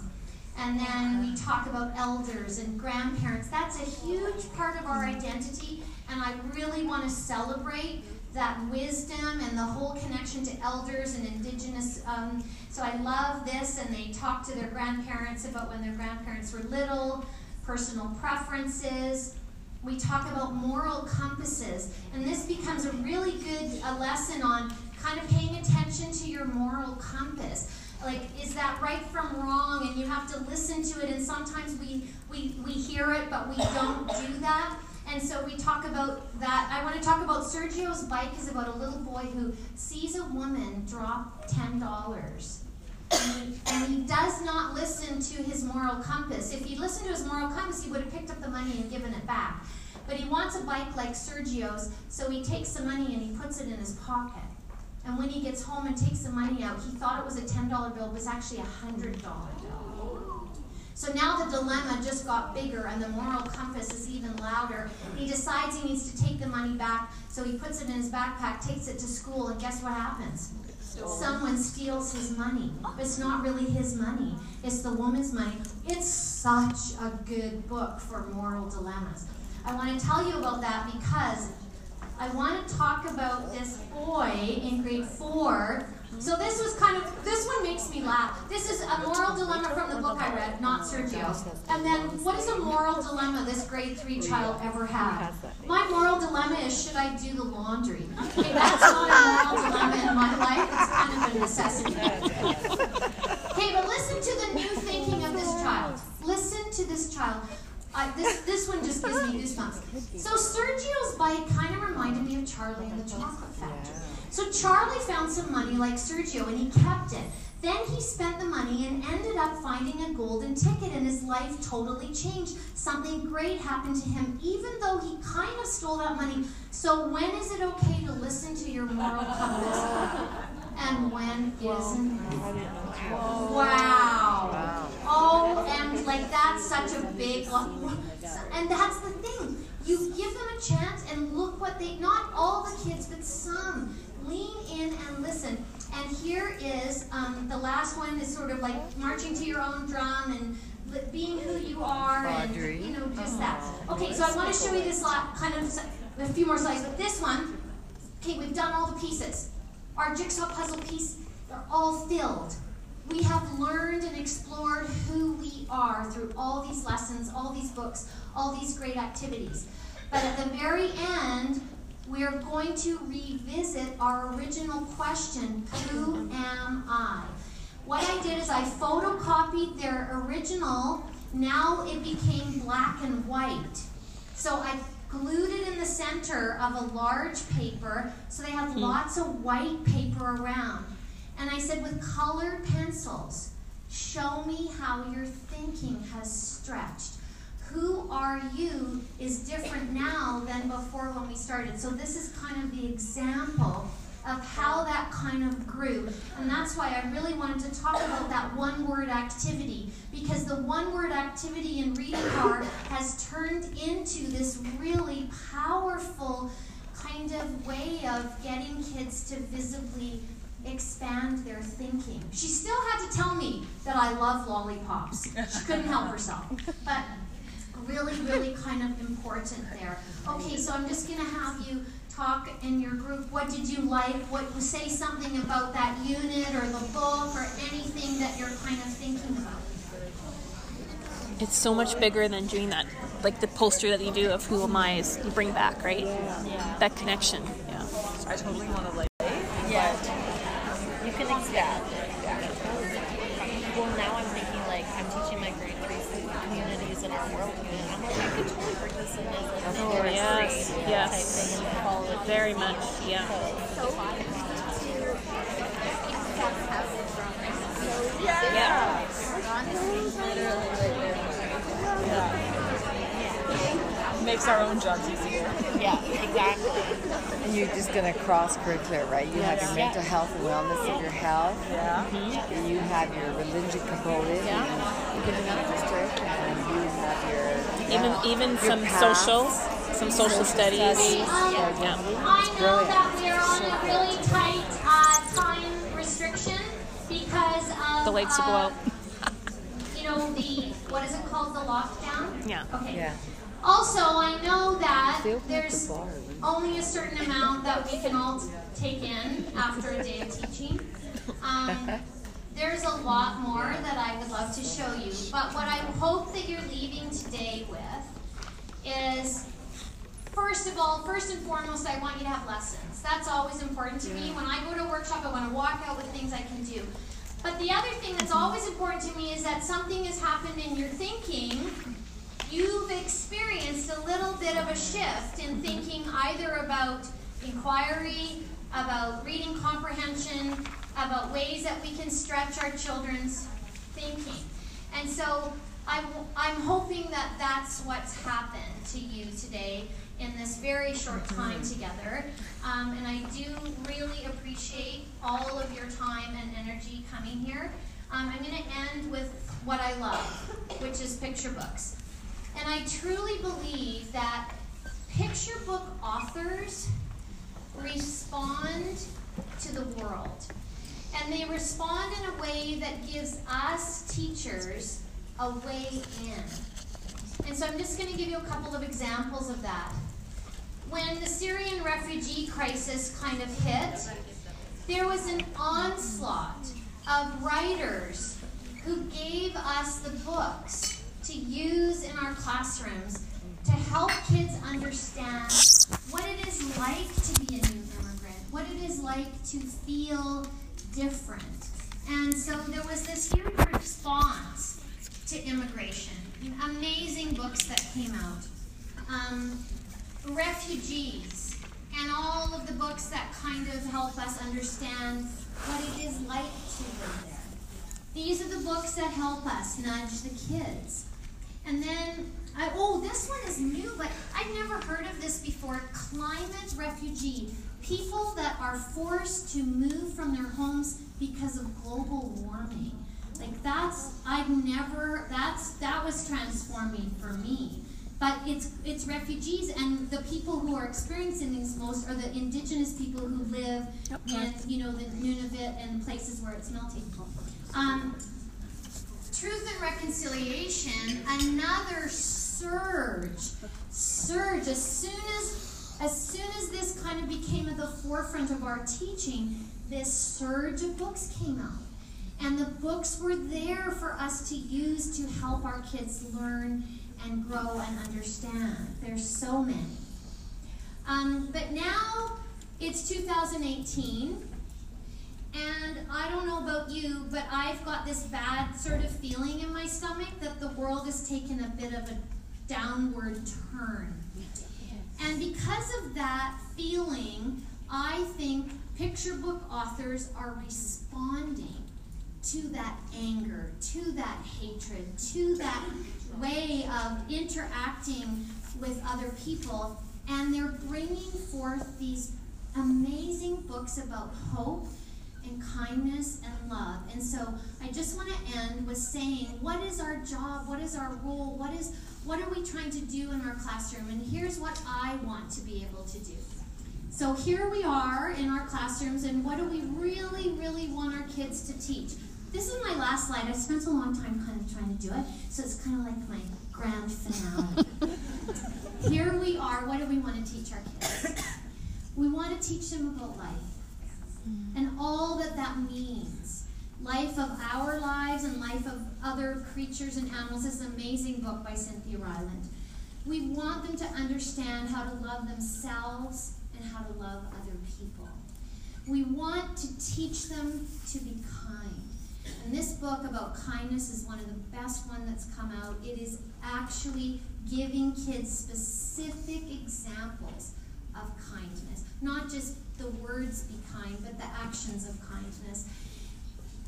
And then we talk about elders and grandparents. That's a huge part of our identity, and I really want to celebrate that wisdom and the whole connection to elders and indigenous. Um, so I love this, and they talk to their grandparents about when their grandparents were little, personal preferences. We talk about moral compasses, and this becomes a really good uh, lesson on kind of paying attention to your moral compass. Like is that right from wrong? And you have to listen to it and sometimes we we, we hear it but we don't do that. And so we talk about that. I want to talk about sergio's bike is about a little boy who sees a woman drop ten dollars and he, does not listen to his moral compass if he listened to his moral compass he would have picked up the money and given it back but he wants a bike like sergio's so he takes the money and he puts it in his pocket and when he gets home and takes the money out, he thought it was a $10 bill, but it's actually a $100 bill. So now the dilemma just got bigger and the moral compass is even louder. He decides he needs to take the money back, so he puts it in his backpack, takes it to school, and guess what happens? Someone steals his money. It's not really his money, it's the woman's money. It's such a good book for moral dilemmas. I want to tell you about that because I want to talk about this boy in grade four. So this was kind of, this one makes me laugh. This is a moral dilemma from the book I read, not Sergio. And then, what is a moral dilemma this grade three child ever had? My moral dilemma is, should I do the laundry? Okay, that's not a moral dilemma in my life. It's kind of a necessity. Okay, but listen to the new thinking of this child. Listen to this child. I, this this one just gives me goosebumps. So Sergio's bike kind of reminded me of Charlie and the Chocolate Factory. So Charlie found some money like Sergio and he kept it. Then he spent the money and ended up finding a golden ticket, and his life totally changed. Something great happened to him, even though he kind of stole that money. So, when is it okay to listen to your moral compass? And when isn't it? Wow. Oh, and like that's such a big, and that's the thing. You give them a chance and look what they, not all the kids, but some. Lean in and listen. And here is um, the last one is sort of like marching to your own drum and li- being who you are and you know just that. Okay, so I want to show you this lot, kind of a few more slides, but this one. Okay, we've done all the pieces. Our jigsaw puzzle piece, they're all filled. We have learned and explored who we are through all these lessons, all these books, all these great activities. But at the very end, we are going to revisit our original question Who am I? What I did is I photocopied their original, now it became black and white. So I glued it in the center of a large paper so they have hmm. lots of white paper around. And I said, with colored pencils, show me how your thinking has stretched. Who are you is different now than before when we started. So, this is kind of the example of how that kind of grew. And that's why I really wanted to talk about that one word activity because the one word activity in reading card has turned into this really powerful kind of way of getting kids to visibly expand their thinking. She still had to tell me that I love lollipops. She couldn't help herself. But really, really kind of important there. Okay, so I'm just going to have you talk in your group. What did you like? What say something about that unit or the book or anything that you're kind of thinking about? It's so much bigger than doing that, like the poster that you do of Who Am I is you bring back, right? Yeah. That connection. Yeah. I totally want to like. Yeah. You can expand. Yeah. Well, now I'm thinking like I'm teaching my grade three student communities in our world unit. I'm like I could totally bring this in as like an Oh, anniversary yes, type yes. thing in college. Very much. Yeah. Yeah. Makes our own jobs easier. Yeah, exactly. And you're just going to cross curricular, right? You have your Yeah. mental health and wellness of your health. Yeah. and You have your religion component. Yeah. And You can register, and you have your Even yeah, even your some paths. social, some social studies. Um, Yeah. I know brilliant. that we're on a really tight uh, time restriction because of The lights will go uh, out. You know the what is it called? The lockdown. Yeah. Okay. Yeah. Also, I know that They the there's bar. only a certain amount that we can all take in after a day of teaching. Um, there's a lot more that I would love to show you, but what I hope that you're leaving today with is First of all, first and foremost, I want you to have lessons. That's always important to me. When I go to a workshop, I want to walk out with things I can do. But the other thing that's always important to me is that something has happened in your thinking. You've experienced a little bit of a shift in thinking either about inquiry, about reading comprehension, about ways that we can stretch our children's thinking. And so I'm, I'm hoping that that's what's happened to you today in this very short time together. Um, and I do really appreciate all of your time and energy coming here. Um, I'm going to end with what I love, which is picture books. And I truly believe that picture book authors respond to the world. And they respond in a way that gives us teachers a way in. And so I'm just going to give you a couple of examples of that. When the Syrian refugee crisis kind of hit, there was an onslaught of writers who gave us the books to use in our classrooms to help kids understand what it is like to be a new immigrant, what it is like to feel different. And so there was this huge response to immigration. Amazing books that came out. Um, refugees, and all of the books that kind of help us understand what it is like to live there. These are the books that help us nudge the kids. And then, I, oh, this one is new, but I've never heard of this before. Climate refugee. People that are forced to move from their homes because of global warming. Like that's I've never that's that was transforming for me. But it's it's refugees and the people who are experiencing these most are the indigenous people who live in you know the Nunavut and places where it's melting. Um, Truth and Reconciliation, another surge, surge. As soon as, as soon as this kind of became at the forefront of our teaching, this surge of books came out, and the books were there for us to use to help our kids learn and grow and understand. There's so many. Um, but now it's 2018. And I don't know about you, but I've got this bad sort of feeling in my stomach that the world has taken a bit of a downward turn. And because of that feeling, I think picture book authors are responding to that anger, to that hatred, to that way of interacting with other people. And they're bringing forth these amazing books about hope and kindness and love. And so I just want to end with saying, what is our job? What is our role? What is what are we trying to do in our classroom? And here's what I want to be able to do. So here we are in our classrooms, and what do we really, really want our kids to teach? This is my last slide. I spent a long time kind of trying to do it, so it's kind of like my grand finale. here we are. What do we want to teach our kids? We want to teach them about life and all that that means. Life of our lives and life of other creatures and animals. This is an amazing book by Cynthia Rylant. We want them to understand how to love themselves and how to love other people. We want to teach them to be kind. And this book about kindness is one of the best one that's come out. It is actually giving kids specific examples of kindness, not just the words be kind, but the actions of kindness.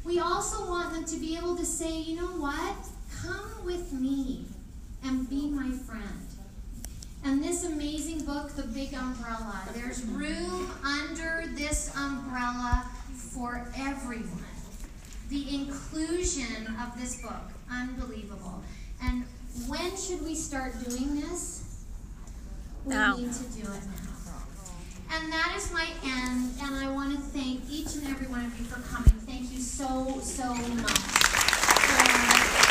We also want them to be able to say, you know what? Come with me and be my friend. And this amazing book, The Big Umbrella, there's room under this umbrella for everyone. The inclusion of this book, unbelievable. And when should we start doing this? We Now. need to do it now. And that is my end, and I want to thank each and every one of you for coming. Thank you so, so much.